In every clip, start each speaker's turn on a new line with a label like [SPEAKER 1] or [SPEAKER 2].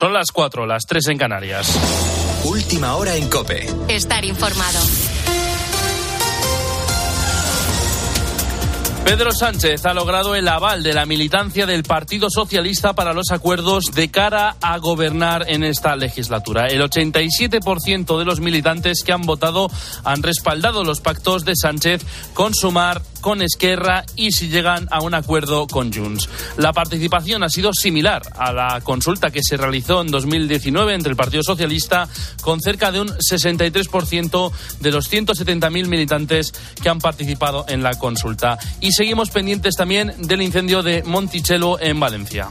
[SPEAKER 1] Son las cuatro, las tres en Canarias.
[SPEAKER 2] Última hora en Cope.
[SPEAKER 3] Estar informado.
[SPEAKER 1] Pedro Sánchez ha logrado el aval de la militancia del Partido Socialista para los acuerdos de cara a gobernar en esta legislatura. El 87% de los militantes que han votado han respaldado los pactos de Sánchez con Sumar, con Esquerra y si llegan a un acuerdo con Junts. La participación ha sido similar a la consulta que se realizó en 2019 entre el Partido Socialista con cerca de un 63% de los 170.000 militantes que han participado en la consulta. Y seguimos pendientes también del incendio de Monticello en Valencia.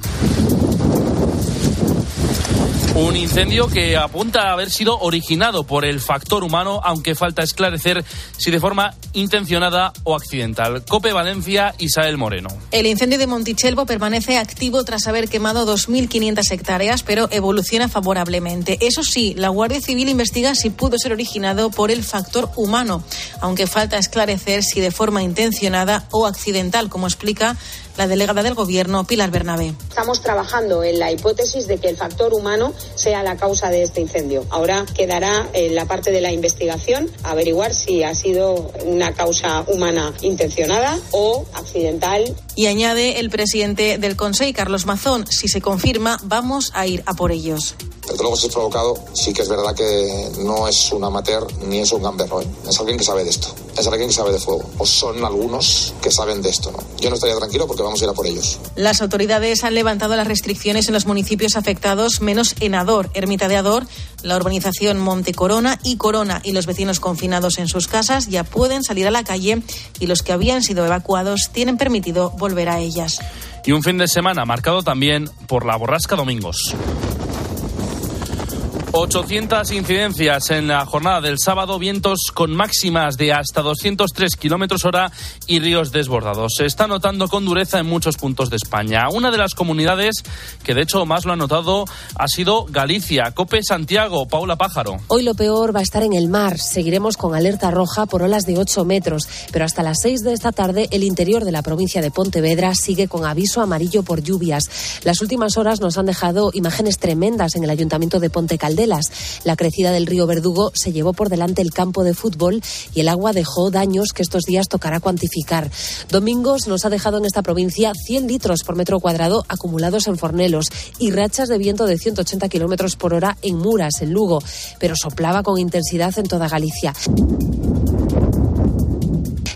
[SPEAKER 1] Un incendio que apunta a haber sido originado por el factor humano, aunque falta esclarecer si de forma intencionada o accidental. Cope Valencia, Isael Moreno.
[SPEAKER 4] El incendio de Montichelvo permanece activo tras haber quemado 2.500 hectáreas, pero evoluciona favorablemente. Eso sí, la Guardia Civil investiga si pudo ser originado por el factor humano, aunque falta esclarecer si de forma intencionada o accidental, como explica la delegada del Gobierno, Pilar Bernabé.
[SPEAKER 5] Estamos trabajando en la hipótesis de que el factor humano sea la causa de este incendio. Ahora quedará en la parte de la investigación averiguar si ha sido una causa humana intencionada o accidental.
[SPEAKER 4] Y añade el presidente del Consejo, Carlos Mazón, si se confirma, vamos a ir a por ellos.
[SPEAKER 6] Desde luego, si es provocado, sí que es verdad que no es un amateur ni es un gamberro. ¿eh? Es alguien que sabe de esto. Es alguien que sabe de fuego. O son algunos que saben de esto. ¿no? Yo no estaría tranquilo porque vamos a ir a por ellos.
[SPEAKER 4] Las autoridades han levantado las restricciones en los municipios afectados, menos en Ador, Ermita de Ador, la urbanización Monte Corona y Corona. Y los vecinos confinados en sus casas ya pueden salir a la calle y los que habían sido evacuados tienen permitido volver a ellas.
[SPEAKER 1] Y un fin de semana marcado también por la borrasca Domingos. 800 incidencias en la jornada del sábado, vientos con máximas de hasta 203 kilómetros hora y ríos desbordados. Se está notando con dureza en muchos puntos de España. Una de las comunidades que de hecho más lo ha notado ha sido Galicia. Cope Santiago, Paula Pájaro.
[SPEAKER 7] Hoy lo peor va a estar en el mar. Seguiremos con alerta roja por olas de 8 metros, pero hasta las 6 de esta tarde el interior de la provincia de Pontevedra sigue con aviso amarillo por lluvias. Las últimas horas nos han dejado imágenes tremendas en el ayuntamiento de Ponte La crecida del río Verdugo se llevó por delante el campo de fútbol y el agua dejó daños que estos días tocará cuantificar. Domingos nos ha dejado en esta provincia 100 litros por metro cuadrado acumulados en Fornelos y rachas de viento de 180 kilómetros por hora en Muras, en Lugo, pero soplaba con intensidad en toda Galicia.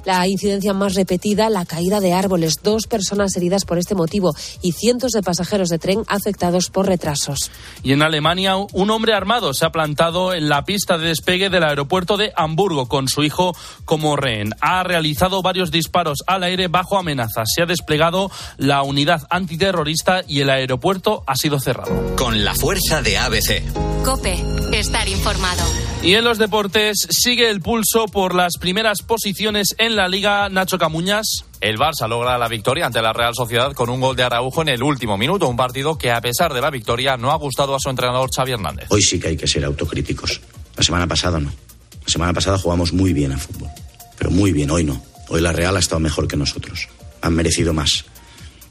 [SPEAKER 7] La incidencia más repetida, la caída de árboles, dos personas heridas por este motivo y cientos de pasajeros de tren afectados por retrasos.
[SPEAKER 1] Y en Alemania, un hombre armado se ha plantado en la pista de despegue del aeropuerto de Hamburgo con su hijo como rehén. Ha realizado varios disparos al aire bajo amenaza. Se ha desplegado la unidad antiterrorista y el aeropuerto ha sido cerrado.
[SPEAKER 2] Con la fuerza de ABC.
[SPEAKER 3] Cope, estar informado.
[SPEAKER 1] Y en los deportes sigue el pulso por las primeras posiciones en la Liga Nacho Camuñas.
[SPEAKER 8] El Barça logra la victoria ante la Real Sociedad con un gol de Araujo en el último minuto, un partido que a pesar de la victoria no ha gustado a su entrenador Xavi Hernández.
[SPEAKER 9] Hoy sí que hay que ser autocríticos. La semana pasada no. La semana pasada jugamos muy bien a fútbol, pero muy bien, hoy no. Hoy la Real ha estado mejor que nosotros. Han merecido más.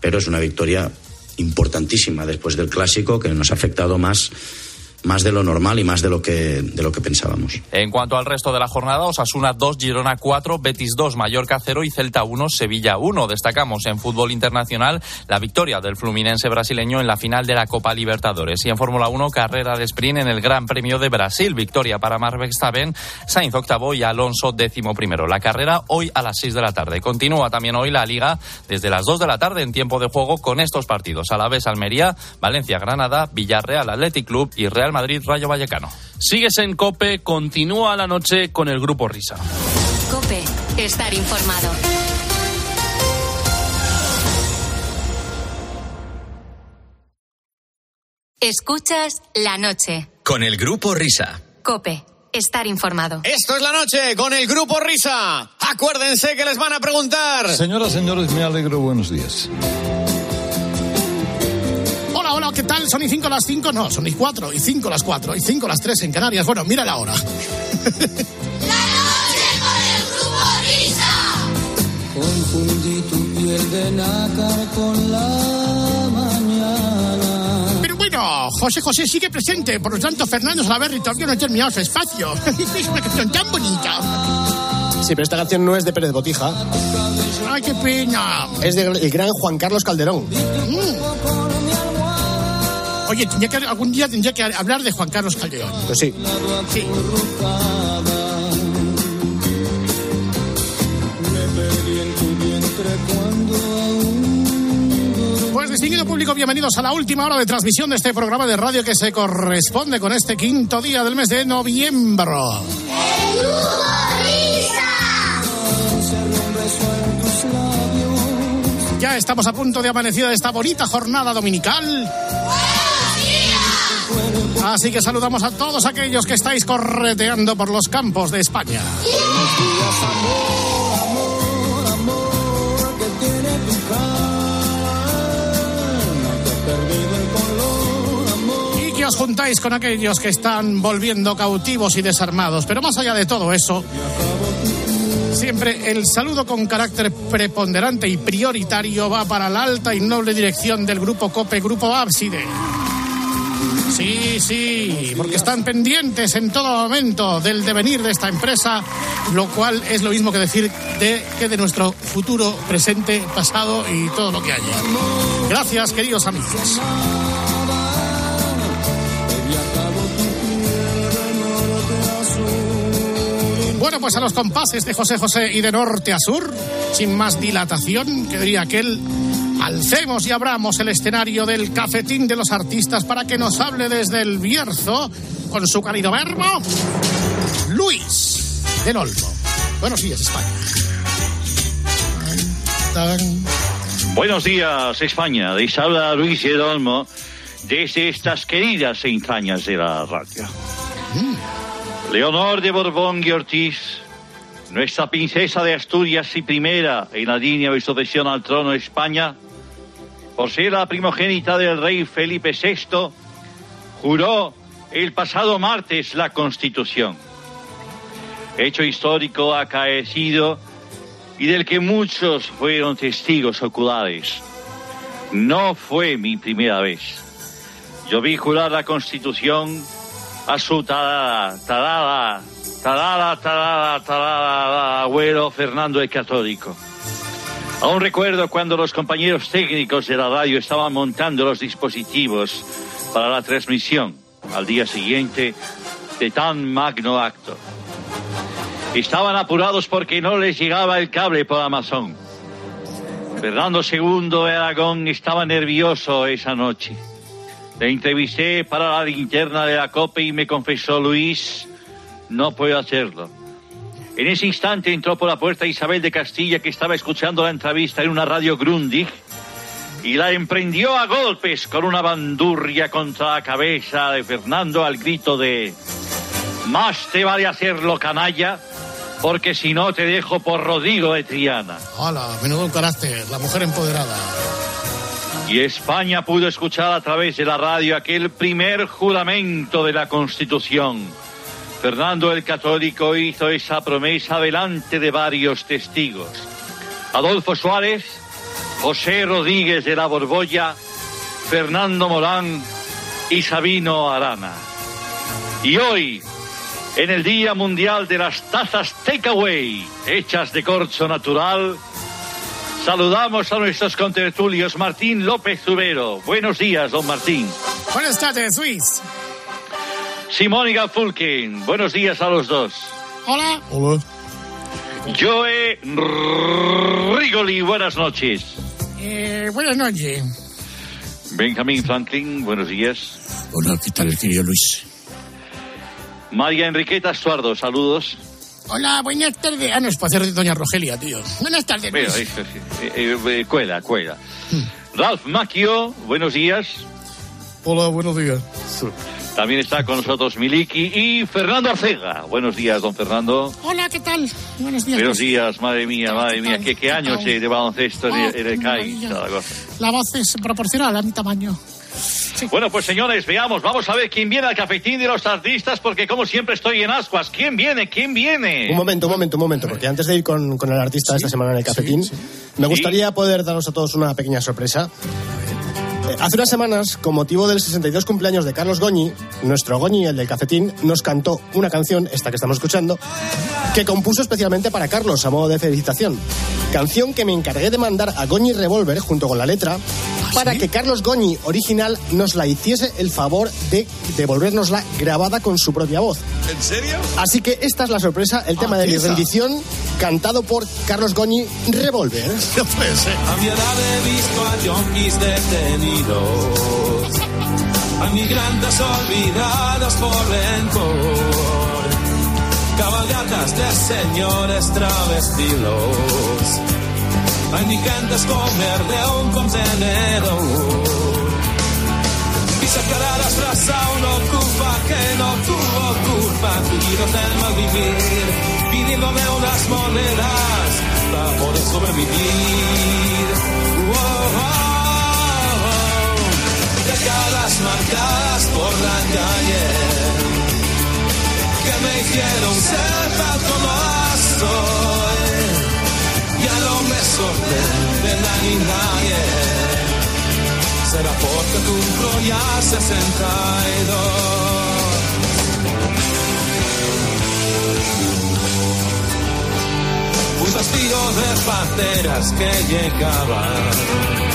[SPEAKER 9] Pero es una victoria importantísima después del clásico que nos ha afectado más más de lo normal y más de lo que de lo que pensábamos.
[SPEAKER 8] En cuanto al resto de la jornada, Osasuna 2, Girona 4, Betis 2, Mallorca 0 y Celta 1, Sevilla 1. Destacamos en fútbol internacional la victoria del Fluminense brasileño en la final de la Copa Libertadores. Y en Fórmula 1, carrera de sprint en el Gran Premio de Brasil. Victoria para Max Verstappen, Sainz octavo y Alonso décimo primero. La carrera hoy a las 6 de la tarde. Continúa también hoy la Liga desde las 2 de la tarde en tiempo de juego con estos partidos. A la vez Almería, Valencia, Granada, Villarreal, Athletic Club y Real Madrid Rayo Vallecano.
[SPEAKER 1] Sigues en Cope, continúa la noche con el grupo Risa.
[SPEAKER 3] Cope, estar informado. Escuchas la noche.
[SPEAKER 2] Con el grupo Risa.
[SPEAKER 3] Cope, estar informado.
[SPEAKER 10] Esto es la noche con el grupo Risa. Acuérdense que les van a preguntar.
[SPEAKER 11] Señoras, señores, me alegro. Buenos días.
[SPEAKER 10] Hola, ¿qué tal? ¿Son y 5 las 5? No, son y 4, y 5 las 4, y 5 las 3 en Canarias. Bueno, mira la hora.
[SPEAKER 12] ¡La noche con el grupo Risa!
[SPEAKER 13] Confundí tu piel de nácar con la mañana.
[SPEAKER 10] Pero bueno, José José sigue presente, por lo tanto Fernando Salaverri todavía no ha terminado su espacio. es una canción tan bonita.
[SPEAKER 13] Sí, pero esta canción no es de Pérez Botija.
[SPEAKER 10] Ay, qué pena.
[SPEAKER 13] Es del gran Juan Carlos Calderón.
[SPEAKER 10] Mm. Oye, tendría que, algún día tendría que hablar de Juan Carlos Calderón.
[SPEAKER 13] Pues sí.
[SPEAKER 10] Sí. Pues distinguido público, bienvenidos a la última hora de transmisión de este programa de radio que se corresponde con este quinto día del mes de noviembre. Ya estamos a punto de amanecida de esta bonita jornada dominical. Así que saludamos a todos aquellos que estáis correteando por los campos de España. Y que os juntáis con aquellos que están volviendo cautivos y desarmados. Pero más allá de todo eso, Siempre el saludo con carácter preponderante y prioritario va para la alta y noble dirección del Grupo COPE, Grupo Ábside. Sí, sí, porque están pendientes en todo momento del devenir de esta empresa, lo cual es lo mismo que decir de, que de nuestro futuro, presente, pasado y todo lo que haya. Gracias, queridos amigos. Bueno, pues a los compases de José José y de norte a sur, sin más dilatación, que diría aquel, alcemos y abramos el escenario del cafetín de los artistas para que nos hable desde el Bierzo, con su cálido verbo, Luis del Olmo. Buenos días, España.
[SPEAKER 14] Buenos días, España. Les habla Luis del Olmo desde estas queridas entrañas de la radio. Leonor de Borbón y Ortiz, nuestra princesa de Asturias y primera en la línea de sucesión al trono de España, por ser la primogénita del rey Felipe VI, juró el pasado martes la Constitución. Hecho histórico acaecido y del que muchos fueron testigos oculares. No fue mi primera vez. Yo vi jurar la Constitución a su tarada, tarada, tarada, tarada, tarada, abuelo Fernando el Católico. Aún recuerdo cuando los compañeros técnicos de la radio estaban montando los dispositivos para la transmisión al día siguiente de tan magno acto. Estaban apurados porque no les llegaba el cable por Amazon. Fernando II de Aragón estaba nervioso esa noche. Le entrevisté para la linterna de la COPE y me confesó, Luis, no puedo hacerlo. En ese instante entró por la puerta Isabel de Castilla, que estaba escuchando la entrevista en una radio Grundig, y la emprendió a golpes con una bandurria contra la cabeza de Fernando al grito de Más te vale hacerlo, canalla, porque si no te dejo por Rodrigo de Triana.
[SPEAKER 10] Hola, menudo carácter, la mujer empoderada.
[SPEAKER 14] Y España pudo escuchar a través de la radio aquel primer juramento de la Constitución. Fernando el Católico hizo esa promesa delante de varios testigos. Adolfo Suárez, José Rodríguez de la Borbolla, Fernando Morán y Sabino Arana. Y hoy, en el Día Mundial de las Tazas Takeaway, hechas de corcho natural, Saludamos a nuestros contertulios. Martín López Zubero. Buenos días, don Martín.
[SPEAKER 10] Buenas tardes, Luis.
[SPEAKER 14] Simónica Fulkin. Buenos días a los dos.
[SPEAKER 10] Hola.
[SPEAKER 11] Hola.
[SPEAKER 14] Joe Rigoli. Buenas noches.
[SPEAKER 10] Eh, buenas noches.
[SPEAKER 14] Benjamín Franklin. Buenos días.
[SPEAKER 11] Hola, ¿qué tal, querido Luis?
[SPEAKER 14] María Enriqueta Estuardo. Saludos.
[SPEAKER 10] Hola, buenas tardes. Ah, no, es para hacer de Doña Rogelia, tío. Buenas tardes,
[SPEAKER 14] Bueno,
[SPEAKER 10] Luis.
[SPEAKER 14] eso sí. Eh, eh, cuela, cuela. Ralph Macchio. Buenos días.
[SPEAKER 11] Hola, buenos días.
[SPEAKER 14] También está con nosotros Miliki y Fernando Arcega. Buenos días, don Fernando.
[SPEAKER 10] Hola, ¿qué tal? Buenos días.
[SPEAKER 14] Buenos días, madre mía, madre mía. ¿Qué, qué años de baloncesto en el- en el CAI? la
[SPEAKER 10] voz es proporcional a mi tamaño.
[SPEAKER 14] Bueno, pues señores, veamos, vamos a ver quién viene al cafetín de los artistas, porque como siempre estoy en ascuas. ¿Quién viene? ¿Quién viene?
[SPEAKER 13] Un momento, un momento, un momento, porque antes de ir con, con el artista esta semana en el cafetín, me gustaría poder daros a todos una pequeña sorpresa. Hace unas semanas, con motivo del 62 cumpleaños de Carlos Goñi, nuestro Goñi, el del cafetín, nos cantó una canción, esta que estamos escuchando, que compuso especialmente para Carlos a modo de felicitación. Canción que me encargué de mandar a Goñi Revolver junto con la letra para que Carlos Goñi original nos la hiciese el favor de devolvernosla grabada con su propia voz.
[SPEAKER 15] ¿En serio?
[SPEAKER 13] Así que esta es la sorpresa, el tema de mi rendición, cantado por Carlos Goñi Revolver.
[SPEAKER 15] No puede ser.
[SPEAKER 16] A mi edad he visto a detenidos, a migrantes olvidados por rencor, cabalgatas de señores travestidos, a indigentes comer de un contenedor. Y sacar a las tras a una culpa que no tuvo culpa, tullidos del mal vivir, pidiéndome unas monedas para poder sobrevivir. Wow, wow. Décadas marcadas por la calle que me hicieron ser tal como soy. Ya no me sorprende la ni nadie. Será porque cumplo ya 62. Un vestido de panteras que llegaban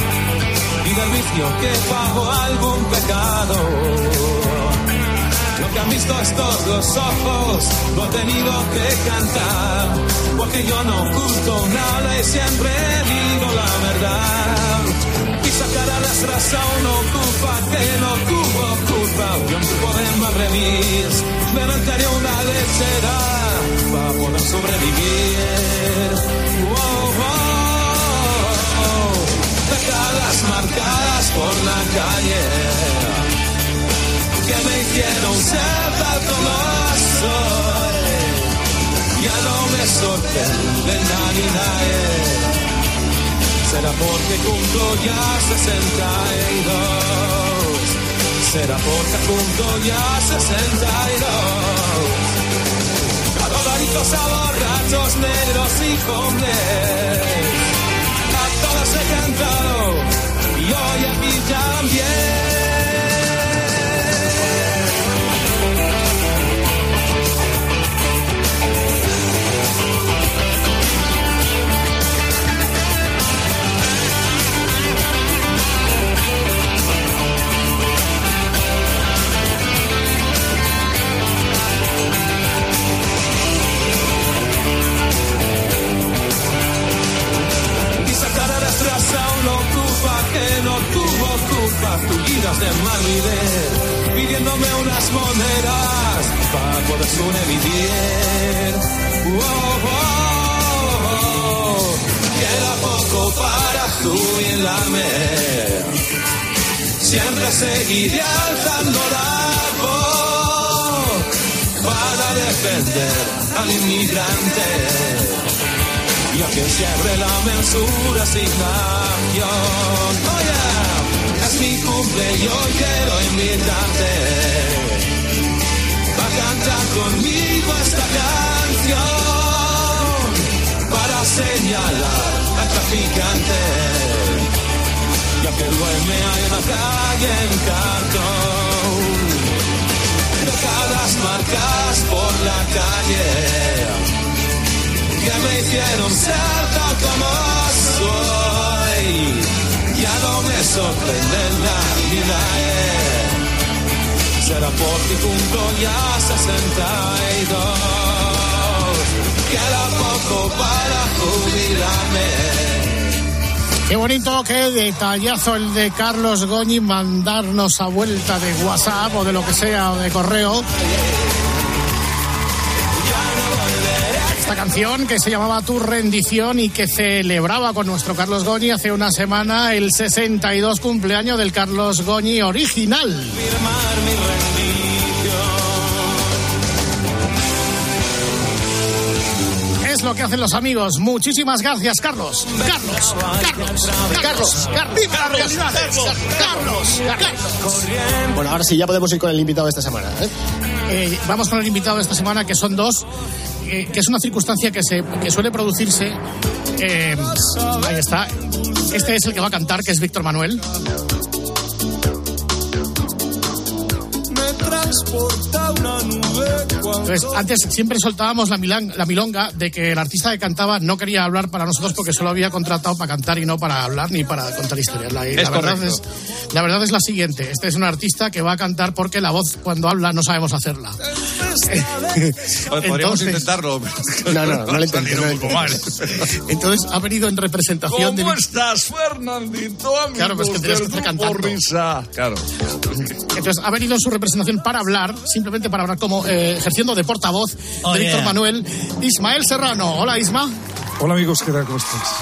[SPEAKER 16] del vicio que pagó algún pecado. Lo que han visto estos dos ojos lo he tenido que cantar, porque yo no oculto nada y siempre digo la verdad. Y sacar a las razas no ocupa que no tuvo culpa, yo no podemos revivir, me mandaré una lechera para poder sobrevivir. Décadas marcadas por la calle que me hicieron ser tal como soy. Ya no me sorprende nadie, nadie. Será porque cumplo ya 62. Será porque cumplo ya 62. A borrachos, negros y jóvenes. A todos he cantado y hoy aquí también. Tullidas de vivir, pidiéndome unas monedas para poder sobrevivir. Oh, oh, oh, queda poco para jubilarme. Siempre seguiré alzando la voz para defender al inmigrante y a quien siempre la mensura asignación. Oh yeah, mi cumple, yo quiero invitarte a cantar conmigo esta canción para señalar al traficante y a que duerme en la calle en cartón. Décadas marcadas por la calle que me hicieron ser tal como soy. Ya no me sorprende la vida, eh. será porque cumplo ya 62. Queda poco para jubilarme.
[SPEAKER 10] Qué bonito, qué detallazo el de Carlos Goñi mandarnos a vuelta de WhatsApp o de lo que sea o de correo. Esta canción que se llamaba Tu rendición y que celebraba con nuestro Carlos Goñi hace una semana el 62 cumpleaños del Carlos Goñi original. Es lo que hacen los amigos. Muchísimas gracias, Carlos. Carlos, Carlos, Carlos, Carlos. Carlos, Carlos.
[SPEAKER 13] Bueno, ahora sí, ya podemos ir con el invitado de esta semana. ¿eh?
[SPEAKER 10] Eh, vamos con el invitado de esta semana, que son dos, eh, que es una circunstancia que, se, que suele producirse. Eh, ahí está. Este es el que va a cantar, que es Víctor Manuel.
[SPEAKER 17] Me transporta una
[SPEAKER 10] entonces, antes siempre soltábamos la, milan- la milonga de que el artista que cantaba no quería hablar para nosotros porque solo había contratado para cantar y no para hablar ni para contar historias. La, verdad es, la verdad es la siguiente. Este es un artista que va a cantar porque la voz cuando habla no sabemos hacerla.
[SPEAKER 15] Podríamos
[SPEAKER 10] Entonces-
[SPEAKER 15] intentarlo. pero-
[SPEAKER 10] No, no, no lo no lo
[SPEAKER 15] un poco mal.
[SPEAKER 10] Entonces ha venido en representación de...
[SPEAKER 15] ¿Cómo estás, Fernandito?
[SPEAKER 10] Claro, pues que tienes que
[SPEAKER 15] Amigos
[SPEAKER 10] estar cantando.
[SPEAKER 15] Risa. Claro.
[SPEAKER 10] Entonces ha venido en su representación para hablar, simplemente para hablar como eh, ejerciendo de portavoz
[SPEAKER 15] Oh,
[SPEAKER 10] de Víctor
[SPEAKER 15] yeah.
[SPEAKER 10] Manuel, Ismael Serrano. Hola Isma.
[SPEAKER 18] Hola amigos, ¿qué tal? ¿Cómo estás?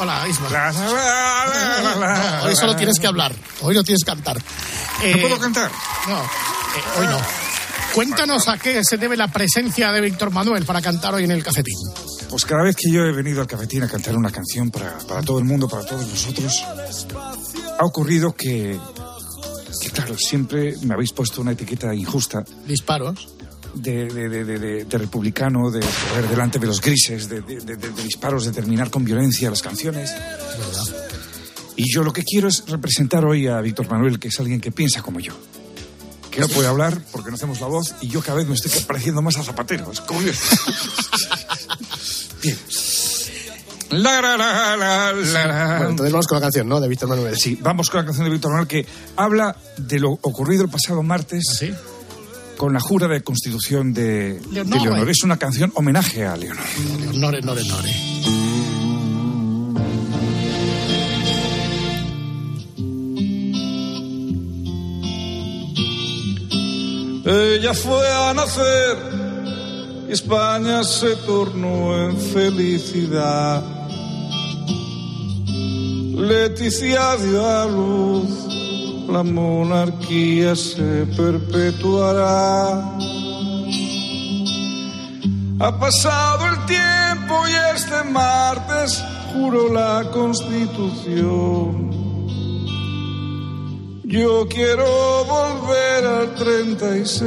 [SPEAKER 10] Hola Isma. No, hoy solo tienes que hablar, hoy no tienes que cantar.
[SPEAKER 18] ¿No puedo cantar?
[SPEAKER 10] No, eh, hoy no. Cuéntanos a qué se debe la presencia de Víctor Manuel para cantar hoy en el cafetín.
[SPEAKER 18] Pues cada vez que yo he venido al cafetín a cantar una canción para, para todo el mundo, para todos nosotros, ha ocurrido que, que, claro, siempre me habéis puesto una etiqueta injusta.
[SPEAKER 10] Disparos.
[SPEAKER 18] De, de- de- de- republicano, de poner delante de los grises, de, disparos, de terminar con violencia las canciones. Y yo lo que quiero es representar hoy a Víctor Manuel, que es alguien que piensa como yo. Que no puede hablar porque no hacemos la voz y yo cada vez me estoy pareciendo más a Zapatero. Es curioso. Bien. La, la, la.
[SPEAKER 13] Bueno, entonces vamos con la canción, ¿no? De Víctor Manuel.
[SPEAKER 18] Sí, vamos con la canción de Víctor Manuel que habla de lo ocurrido el pasado martes con la jura de constitución de de
[SPEAKER 10] Leonor.
[SPEAKER 18] Es una canción homenaje a Leonor.
[SPEAKER 10] Nore, nore, nore.
[SPEAKER 17] Ella fue a nacer y España se tornó en felicidad. Leticia dio a luz, la monarquía se perpetuará. Ha pasado el tiempo y este martes juró la constitución. Yo quiero volver al 36.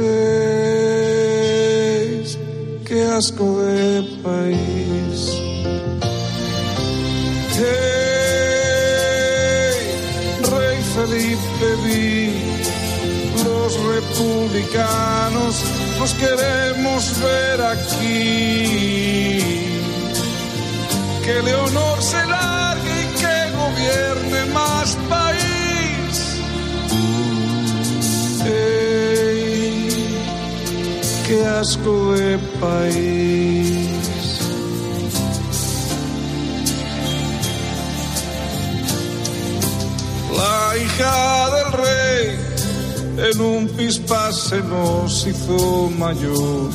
[SPEAKER 17] Qué asco de país. Felipe vi, los republicanos nos queremos ver aquí. Que Leonor se largue y que gobierne más país. Ey, qué asco de país. La hija del rey en un pispás se nos hizo mayor.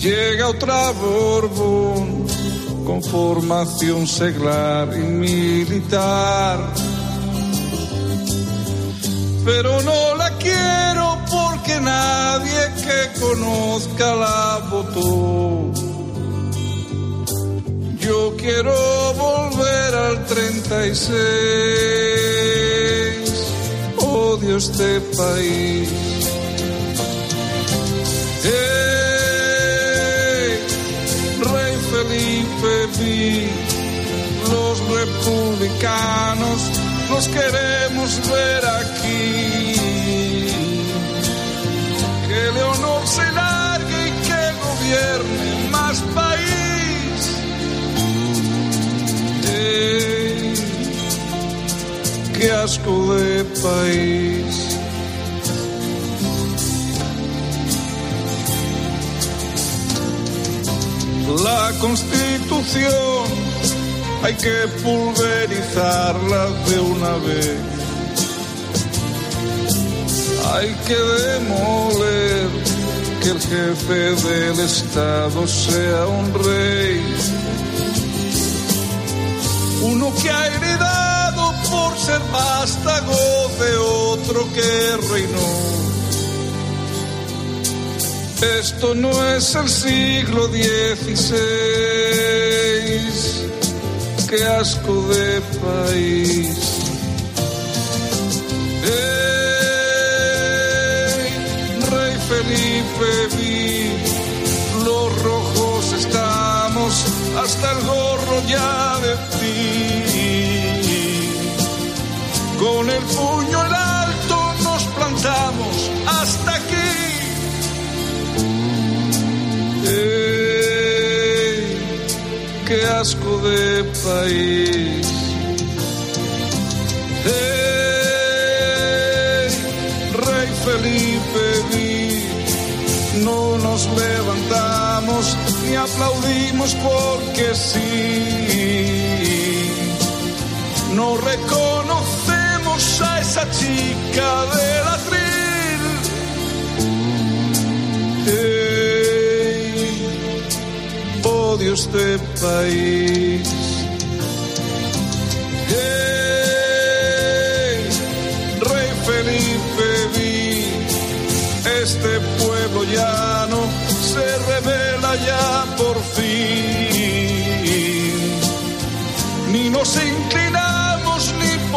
[SPEAKER 17] Llega otra Borbón con formación seglar y militar. Pero no la quiero porque nadie que conozca la votó. Yo quiero volver al 36. Odio este país. ¡Ey! Rey Felipe vi, los republicanos nos queremos ver aquí. De país. La constitución hay que pulverizarla de una vez. Hay que demoler que el jefe del Estado sea un rey. Uno que ha heredado por ser vástago de otro que reinó. Esto no es el siglo XVI. Qué asco de país. ¡Ey! Rey Felipe vi, los rojos estamos hasta el gorro ya de ti. Con el puño en alto nos plantamos hasta aquí. Ey, qué asco de país. Ey, Rey Felipe no nos levantamos ni aplaudimos porque sí. No reconocemos a esa chica del atril. Ey, odio este país. Ey, Rey Felipe vi, este pueblo llano se revela ya por fin. Ni nos inclinamos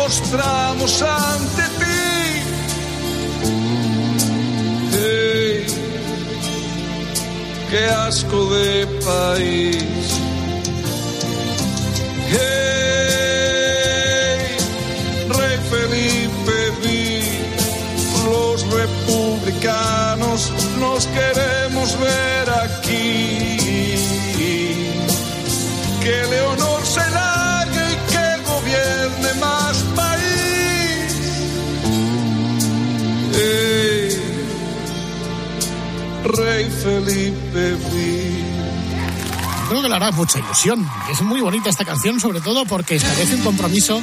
[SPEAKER 17] ni postramos ante ti. Ey, qué asco de país. Hey, Rey Felipe vi, los republicanos nos queremos ver aquí. Que Leonor Rey Felipe.
[SPEAKER 10] Creo que le hará mucha ilusión. Es muy bonita esta canción, sobre todo porque establece un compromiso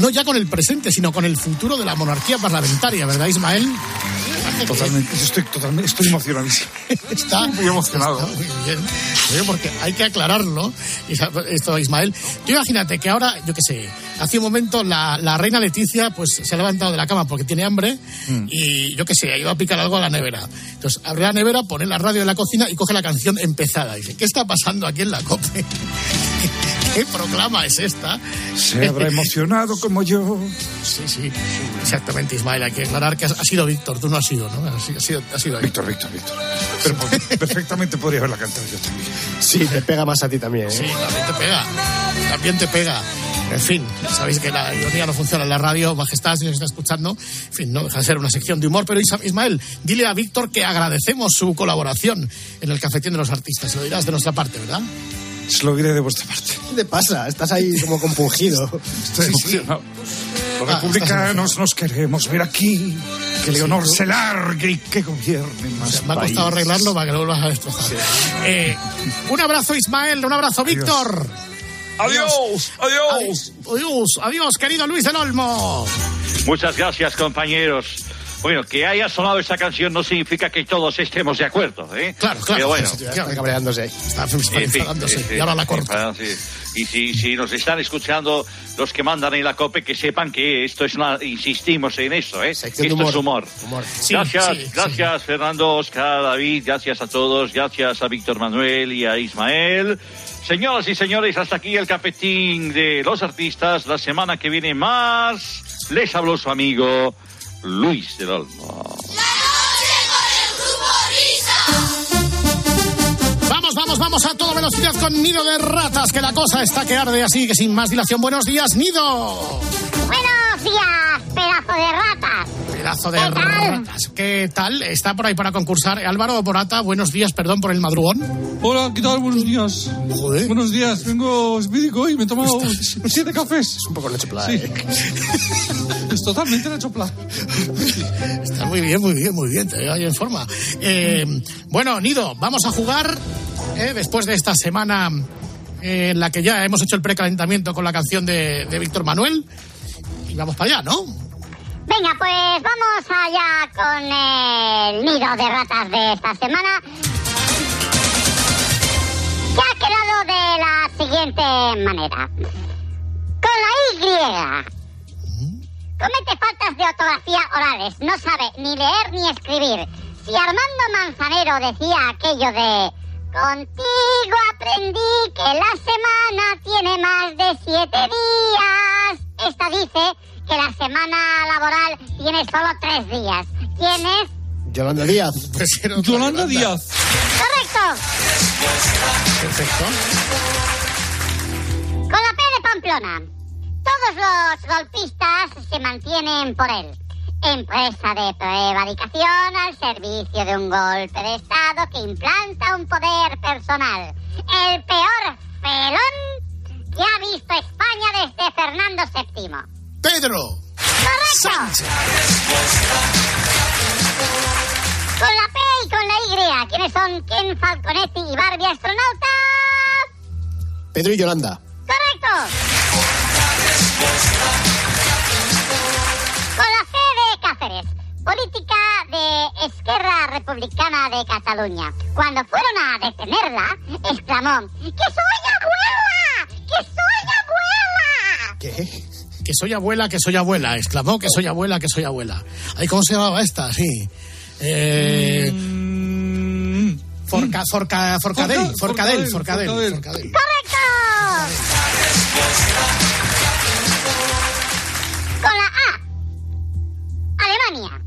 [SPEAKER 10] no ya con el presente, sino con el futuro de la monarquía parlamentaria, ¿verdad, Ismael?
[SPEAKER 18] Totalmente, estoy, totalmente, estoy emocionadísimo.
[SPEAKER 10] Está
[SPEAKER 18] muy emocionado.
[SPEAKER 10] Está muy bien. Oye, Porque hay que aclararlo, esto, Ismael. Tú imagínate que ahora, yo qué sé, hace un momento la, la reina Leticia pues se ha levantado de la cama porque tiene hambre y yo qué sé, ha ido a picar algo a la nevera. Entonces abre la nevera, pone la radio en la cocina y coge la canción empezada. Y dice, ¿qué está pasando aquí en la COPE? ¿Qué proclama es esta?
[SPEAKER 18] Se habrá emocionado como yo.
[SPEAKER 10] Sí, sí, exactamente, Ismael. Hay que aclarar que ha sido Víctor, tú no has sido, ¿no? Ha sido, ha sido,
[SPEAKER 18] Víctor, Víctor, Víctor. Pero perfectamente podría haberla cantado yo también.
[SPEAKER 13] Sí, te pega más a ti también. ¿eh?
[SPEAKER 10] Sí, también te pega. También te pega. En fin, sabéis que la ironía no funciona en la radio, Majestad, si nos está escuchando. En fin, no deja de ser una sección de humor. Pero Ismael, dile a Víctor que agradecemos su colaboración en el Cafetín de los Artistas. Se lo dirás de nuestra parte, ¿verdad?
[SPEAKER 18] Se lo diré de vuestra parte.
[SPEAKER 13] ¿Qué te pasa? Estás ahí como compungido.
[SPEAKER 18] Estoy emocionado. Los republicanos nos queremos ver aquí. Que Leonor se largue y que gobierne más
[SPEAKER 10] Me ha costado
[SPEAKER 18] país.
[SPEAKER 10] arreglarlo para que no lo vuelvas a destrozar. Eh, un abrazo, Ismael. Un abrazo, Víctor.
[SPEAKER 14] Adiós, adiós.
[SPEAKER 10] Adiós, adiós, querido Luis del Olmo.
[SPEAKER 14] Muchas gracias, compañeros. Bueno, que haya sonado esta canción no significa que todos estemos de acuerdo, ¿eh?
[SPEAKER 10] Claro, claro.
[SPEAKER 14] Pero bueno,
[SPEAKER 10] Está cabreándose. Está
[SPEAKER 14] fin,
[SPEAKER 10] enfadándose.
[SPEAKER 14] este,
[SPEAKER 10] Y ahora la corta.
[SPEAKER 14] Y si, si nos están escuchando los que mandan en la COPE, que sepan que esto es una... Insistimos en eso, ¿eh?
[SPEAKER 13] Sección
[SPEAKER 14] esto es humor.
[SPEAKER 10] Sí,
[SPEAKER 14] gracias,
[SPEAKER 10] sí, sí.
[SPEAKER 14] gracias Fernando, Oscar, David, gracias a todos, gracias a Víctor Manuel y a Ismael. Señoras y señores, hasta aquí el cafetín de los artistas. La semana que viene más les habló su amigo Luis del Olmo.
[SPEAKER 10] Vamos, vamos, vamos a toda velocidad con Nido de Ratas, que la cosa está que arde así, que sin más dilación. Buenos días, Nido.
[SPEAKER 19] Buenos días, pedazo de ratas.
[SPEAKER 10] Pedazo de
[SPEAKER 19] ¿Qué tal?
[SPEAKER 10] ratas. ¿Qué tal? ¿Está por ahí para concursar? Álvaro Morata, buenos días, perdón por el madrugón.
[SPEAKER 15] Hola, ¿qué tal? Buenos días.
[SPEAKER 10] Joder.
[SPEAKER 15] Buenos días, vengo médico y me he tomado siete cafés.
[SPEAKER 13] Es un poco leche
[SPEAKER 15] Sí.
[SPEAKER 13] ¿eh?
[SPEAKER 15] Es totalmente Nacho Pla.
[SPEAKER 10] Está muy bien, muy bien, muy bien, te veo ahí en forma. Eh, bueno, Nido, vamos a jugar eh, después de esta semana eh, en la que ya hemos hecho el precalentamiento con la canción de, Víctor Manuel. Y vamos para allá, ¿no?
[SPEAKER 19] Venga, pues vamos allá con el nido de ratas de esta semana. Que ha quedado de la siguiente manera. Con la Y. Comete faltas de ortografía orales. No sabe ni leer ni escribir. Si Armando Manzanero decía aquello de... Contigo aprendí que la semana tiene más de siete días. Esta dice que la semana laboral tiene solo tres días. ¿Quién es?
[SPEAKER 13] Yolanda Díaz.
[SPEAKER 10] Pues era otra
[SPEAKER 15] Yolanda Díaz.
[SPEAKER 19] Correcto.
[SPEAKER 10] Perfecto.
[SPEAKER 19] Con la P de Pamplona. Todos los golpistas se mantienen por él. Empresa de prevaricación al servicio de un golpe de Estado que implanta un poder personal. El peor felón que ha visto España desde Fernando VII.
[SPEAKER 10] Pedro.
[SPEAKER 19] ¡Correcto! Con la P y con la Y, ¿quiénes son Ken Falconetti y Barbie Astronauta?
[SPEAKER 13] Pedro y Yolanda.
[SPEAKER 19] ¡Correcto! Con la Cáceres, política de Esquerra Republicana de Cataluña. Cuando fueron a detenerla, exclamó, ¡Que soy abuela! ¡Que soy abuela!
[SPEAKER 10] ¿Qué? Que soy abuela, que soy abuela. Exclamó que soy abuela, que soy abuela. Ay, ¿cómo se llamaba esta? Sí. Eh... Forca, forca, forcadell, forcadell, forcadell, forcadell.
[SPEAKER 19] ¡Correcto! Alemania.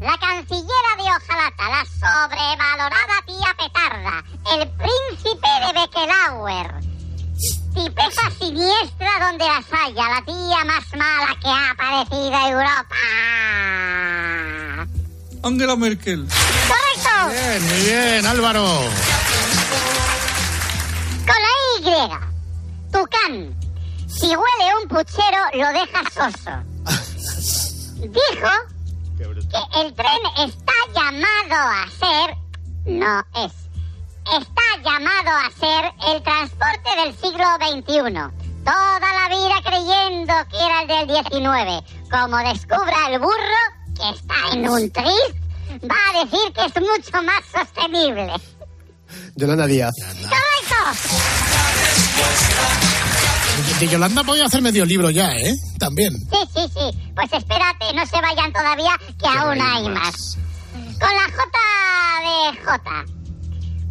[SPEAKER 19] La cancillera de Ojalata, la sobrevalorada tía Petarda, el príncipe de Beckelauer. Tipeza siniestra donde las haya, la tía más mala que ha aparecido en Europa.
[SPEAKER 15] Angela Merkel.
[SPEAKER 19] ¡Correcto!
[SPEAKER 10] Bien, muy bien, Álvaro.
[SPEAKER 19] Con la Y. Tucán. Si huele un puchero, lo deja soso. Dijo que el tren está llamado a ser... No es. Está llamado a ser el transporte del siglo XXI. Toda la vida creyendo que era el del XIX. Como descubra el burro que está en un tris, va a decir que es mucho más sostenible.
[SPEAKER 13] Yolanda Díaz.
[SPEAKER 19] ¡Correcto!
[SPEAKER 10] De Yolanda podía hacer medio libro ya, ¿eh? También.
[SPEAKER 19] Sí, sí, sí. Pues espérate, no se vayan todavía, que aún hay más. Con la J de J.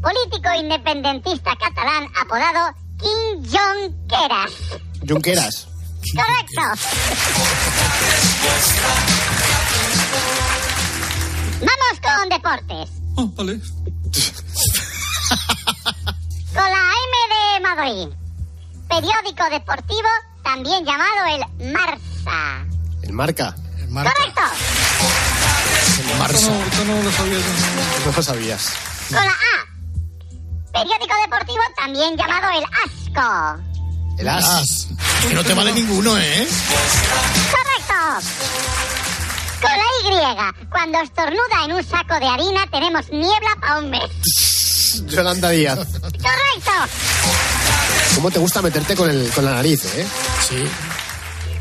[SPEAKER 19] Político independentista catalán apodado King John Keras.
[SPEAKER 13] Junqueras.
[SPEAKER 19] Correcto. Vamos con deportes.
[SPEAKER 15] Oh, vale.
[SPEAKER 19] Con la M de Madrid. Periódico deportivo, también llamado el Marsa.
[SPEAKER 13] El marca.
[SPEAKER 10] El marca.
[SPEAKER 19] Correcto.
[SPEAKER 10] El Marsa.
[SPEAKER 15] No, esto no lo sabía yo.
[SPEAKER 13] No lo sabías.
[SPEAKER 19] Con la A. Periódico deportivo, también llamado el Asco.
[SPEAKER 13] El as.
[SPEAKER 10] As. Que no te vale ninguno, ¿eh?
[SPEAKER 19] Correcto. Con la Y. Cuando estornuda en un saco de harina, tenemos niebla para un mes.
[SPEAKER 13] Yolanda Díaz.
[SPEAKER 19] Correcto.
[SPEAKER 13] ¿Cómo te gusta meterte con, el, con la nariz, eh?
[SPEAKER 10] Sí.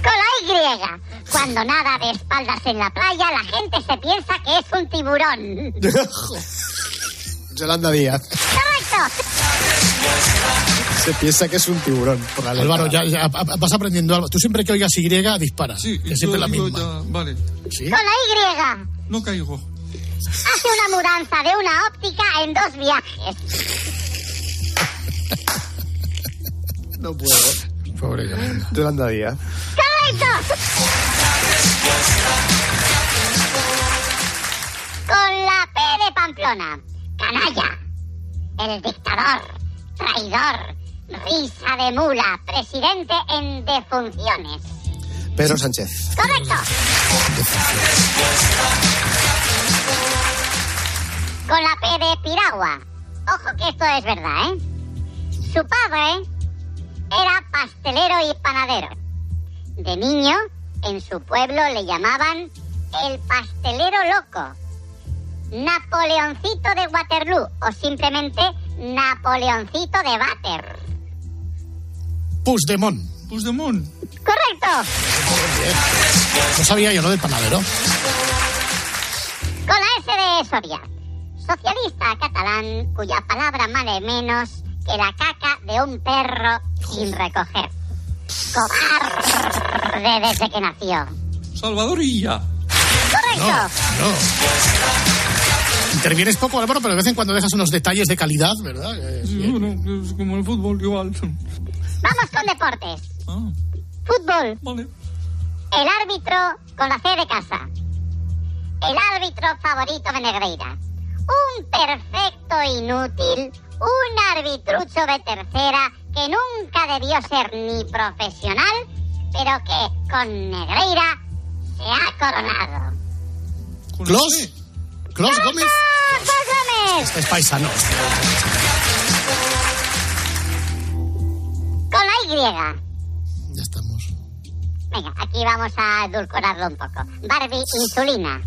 [SPEAKER 19] Con la Y. Cuando nada de espaldas en la playa, la gente se piensa que es un tiburón.
[SPEAKER 13] Yolanda Díaz.
[SPEAKER 19] Correcto.
[SPEAKER 13] Se piensa que es un tiburón. Por la.
[SPEAKER 10] Álvaro, ya, ya vas aprendiendo algo. Tú siempre que oigas Y, dispara.
[SPEAKER 15] Sí,
[SPEAKER 10] que siempre la misma.
[SPEAKER 15] ya, Vale,
[SPEAKER 10] ¿Sí?
[SPEAKER 19] Con la Y.
[SPEAKER 15] no caigo.
[SPEAKER 19] Hace una mudanza de una óptica en dos viajes.
[SPEAKER 13] No puedo.
[SPEAKER 10] Pobre Yolanda.
[SPEAKER 13] Yolanda Díaz.
[SPEAKER 19] ¡Correcto! Con la P de Pamplona. Canalla. El dictador. Traidor. Risa de mula. Presidente en defunciones.
[SPEAKER 13] Pedro Sánchez.
[SPEAKER 19] Correcto. Con la P de Piragua. Ojo que esto es verdad, ¿eh? Su padre era pastelero y panadero. De niño, en su pueblo le llamaban el pastelero loco. Napoleoncito de Waterloo o simplemente Napoleoncito de Bater.
[SPEAKER 10] Puigdemont.
[SPEAKER 15] Puigdemont.
[SPEAKER 19] Correcto.
[SPEAKER 10] No sabía yo lo del panadero.
[SPEAKER 19] Con la S de Soria. Socialista catalán cuya palabra vale menos que la caca de un perro sin recoger. Cobarde desde que nació.
[SPEAKER 15] Salvadorilla.
[SPEAKER 19] Correcto.
[SPEAKER 10] No. Intervienes poco, Álvaro, pero de vez en cuando dejas unos detalles de calidad, ¿verdad? Eh,
[SPEAKER 15] Sí, bueno, es como el fútbol, igual.
[SPEAKER 19] Vamos con deportes.
[SPEAKER 15] Ah,
[SPEAKER 19] Fútbol.
[SPEAKER 15] vale.
[SPEAKER 19] El árbitro con la C de casa. El árbitro favorito de Negreira. Un perfecto inútil. Un arbitrucho de tercera que nunca debió ser ni profesional, pero que con Negreira se ha coronado.
[SPEAKER 10] ¿Clos? ¿Clos Gómez?
[SPEAKER 19] ¡Ah, Gómez!
[SPEAKER 10] Este es paisano.
[SPEAKER 19] Con la Y.
[SPEAKER 10] Ya estamos.
[SPEAKER 19] Venga, aquí vamos a edulcorarlo un poco. Barbie, insulina.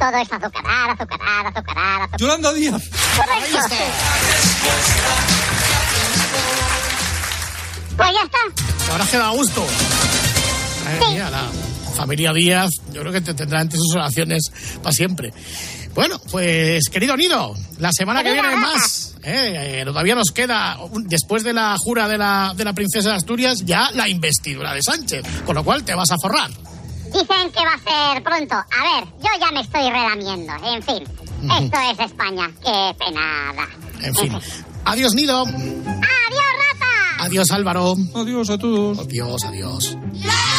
[SPEAKER 19] Todo es azucarar, azucarar, azucarar, azucarar.
[SPEAKER 15] Yolanda Díaz.
[SPEAKER 19] Correcto. Pues ya está.
[SPEAKER 10] Ahora queda a gusto. Madre mía, la familia Díaz, yo creo que te tendrá entre sus oraciones para siempre. Bueno, pues querido Nido, la semana que viene más. Eh, eh, todavía nos queda, después de la jura de la, de la princesa de Asturias, ya la investidura de Sánchez. Con lo cual te vas a forrar.
[SPEAKER 19] Dicen que va a ser pronto. A ver, yo ya me estoy relamiendo. En fin, esto es España. Qué pena da.
[SPEAKER 10] En fin. Adiós, Nido.
[SPEAKER 19] ¡Adiós, rata!
[SPEAKER 10] Adiós, Álvaro.
[SPEAKER 15] Adiós a todos.
[SPEAKER 10] Adiós, adiós.
[SPEAKER 12] Cumpleaños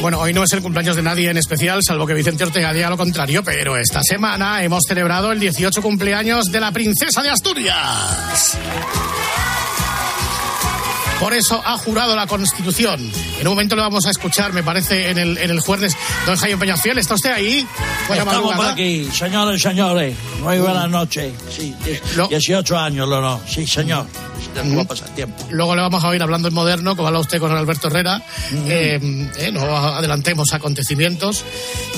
[SPEAKER 10] Bueno, hoy no es el cumpleaños de nadie en especial, salvo que Vicente Ortega diga lo contrario, pero esta semana hemos celebrado el 18 cumpleaños de la princesa de Asturias. Por eso ha jurado la Constitución. En un momento lo vamos a escuchar, me parece, en el, en el jueves. Don Jaime Peñafiel, ¿está usted ahí? Buena
[SPEAKER 20] Estamos por aquí, señores señores. Muy buenas noches. Sí, die- 18 años, lo no. Sí, señor. No va a pasar tiempo.
[SPEAKER 10] Luego le vamos a oír hablando en moderno, como habla usted con Alberto Herrera. Eh, eh, no adelantemos acontecimientos.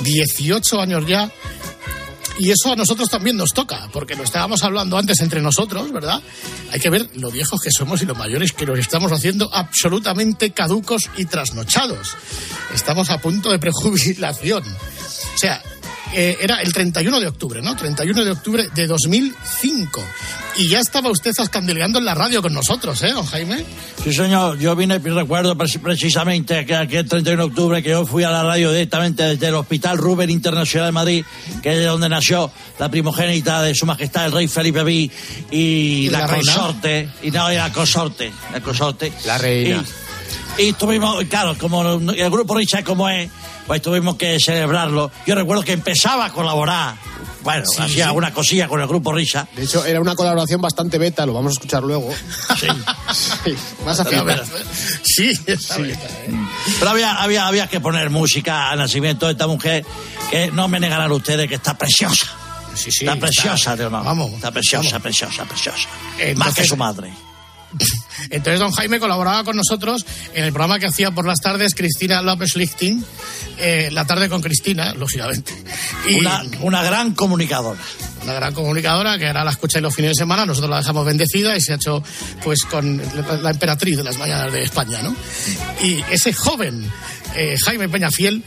[SPEAKER 10] 18 años ya. Y eso a nosotros también nos toca, porque lo estábamos hablando antes entre nosotros, ¿verdad? Hay que ver lo viejos que somos y lo mayores que nos estamos haciendo absolutamente caducos y trasnochados. Estamos a punto de prejubilación. O sea, eh, era el 31 de octubre, ¿no? 31 de octubre de 2005. Y ya estaba usted zascandileando en la radio con nosotros, ¿eh, don Jaime?
[SPEAKER 20] Sí, señor. Yo vine, recuerdo pre- precisamente que aquel 31 de octubre que yo fui a la radio directamente desde el Hospital Ruber Internacional de Madrid, que es de donde nació la primogénita de Su Majestad el Rey Felipe V y,
[SPEAKER 10] ¿Y
[SPEAKER 20] la,
[SPEAKER 10] la reina?
[SPEAKER 20] consorte. Y no, y la consorte. La consorte.
[SPEAKER 21] La reina.
[SPEAKER 20] Y, y tuvimos, claro, como el grupo Richard como es, pues tuvimos que celebrarlo. Yo recuerdo que empezaba a colaborar. Bueno,
[SPEAKER 13] Sí,
[SPEAKER 20] hacía
[SPEAKER 13] sí.
[SPEAKER 20] alguna cosilla con el grupo Risa.
[SPEAKER 13] De hecho, era una colaboración bastante beta, lo vamos a escuchar luego.
[SPEAKER 20] Sí.
[SPEAKER 13] Sí, Vas a
[SPEAKER 20] Pero,
[SPEAKER 13] flipar.
[SPEAKER 10] Sí,
[SPEAKER 20] Pero había, había, había que poner música al nacimiento de esta mujer que no me negarán ustedes que está preciosa. está preciosa,
[SPEAKER 10] está-
[SPEAKER 20] Leonor.
[SPEAKER 10] vamos,
[SPEAKER 20] Está preciosa,
[SPEAKER 10] vamos.
[SPEAKER 20] preciosa, preciosa. Más que su madre.
[SPEAKER 10] Entonces don Jaime colaboraba con nosotros en el programa que hacía por las tardes Cristina López Lichting, eh, La tarde con Cristina, lógicamente. Y
[SPEAKER 20] Una, una gran comunicadora.
[SPEAKER 10] una gran comunicadora que ahora la escucha los fines de semana, nosotros la dejamos bendecida y se ha hecho pues con la, la emperatriz de las mañanas de España, ¿no? Y ese joven eh, Jaime Peñafiel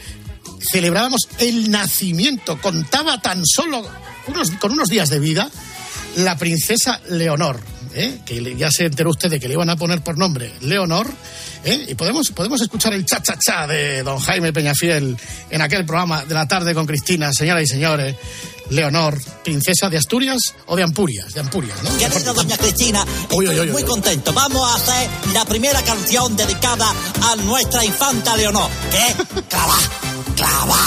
[SPEAKER 10] celebrábamos el nacimiento, contaba tan solo unos, con unos días de vida la princesa Leonor, ¿eh? que ya se enteró usted de que le iban a poner por nombre Leonor, ¿eh? y podemos, podemos escuchar el cha-cha-cha de don Jaime Peñafiel en aquel programa de la tarde con Cristina, señoras y señores, Leonor, princesa de Asturias o de Ampurias, de Ampurias, ¿no?
[SPEAKER 22] Querida doña Cristina,
[SPEAKER 10] Uy,
[SPEAKER 22] estoy
[SPEAKER 10] uy, uy,
[SPEAKER 22] muy
[SPEAKER 10] uy.
[SPEAKER 22] contento. Vamos a hacer la primera canción dedicada a nuestra infanta Leonor, que es Clava, Clava,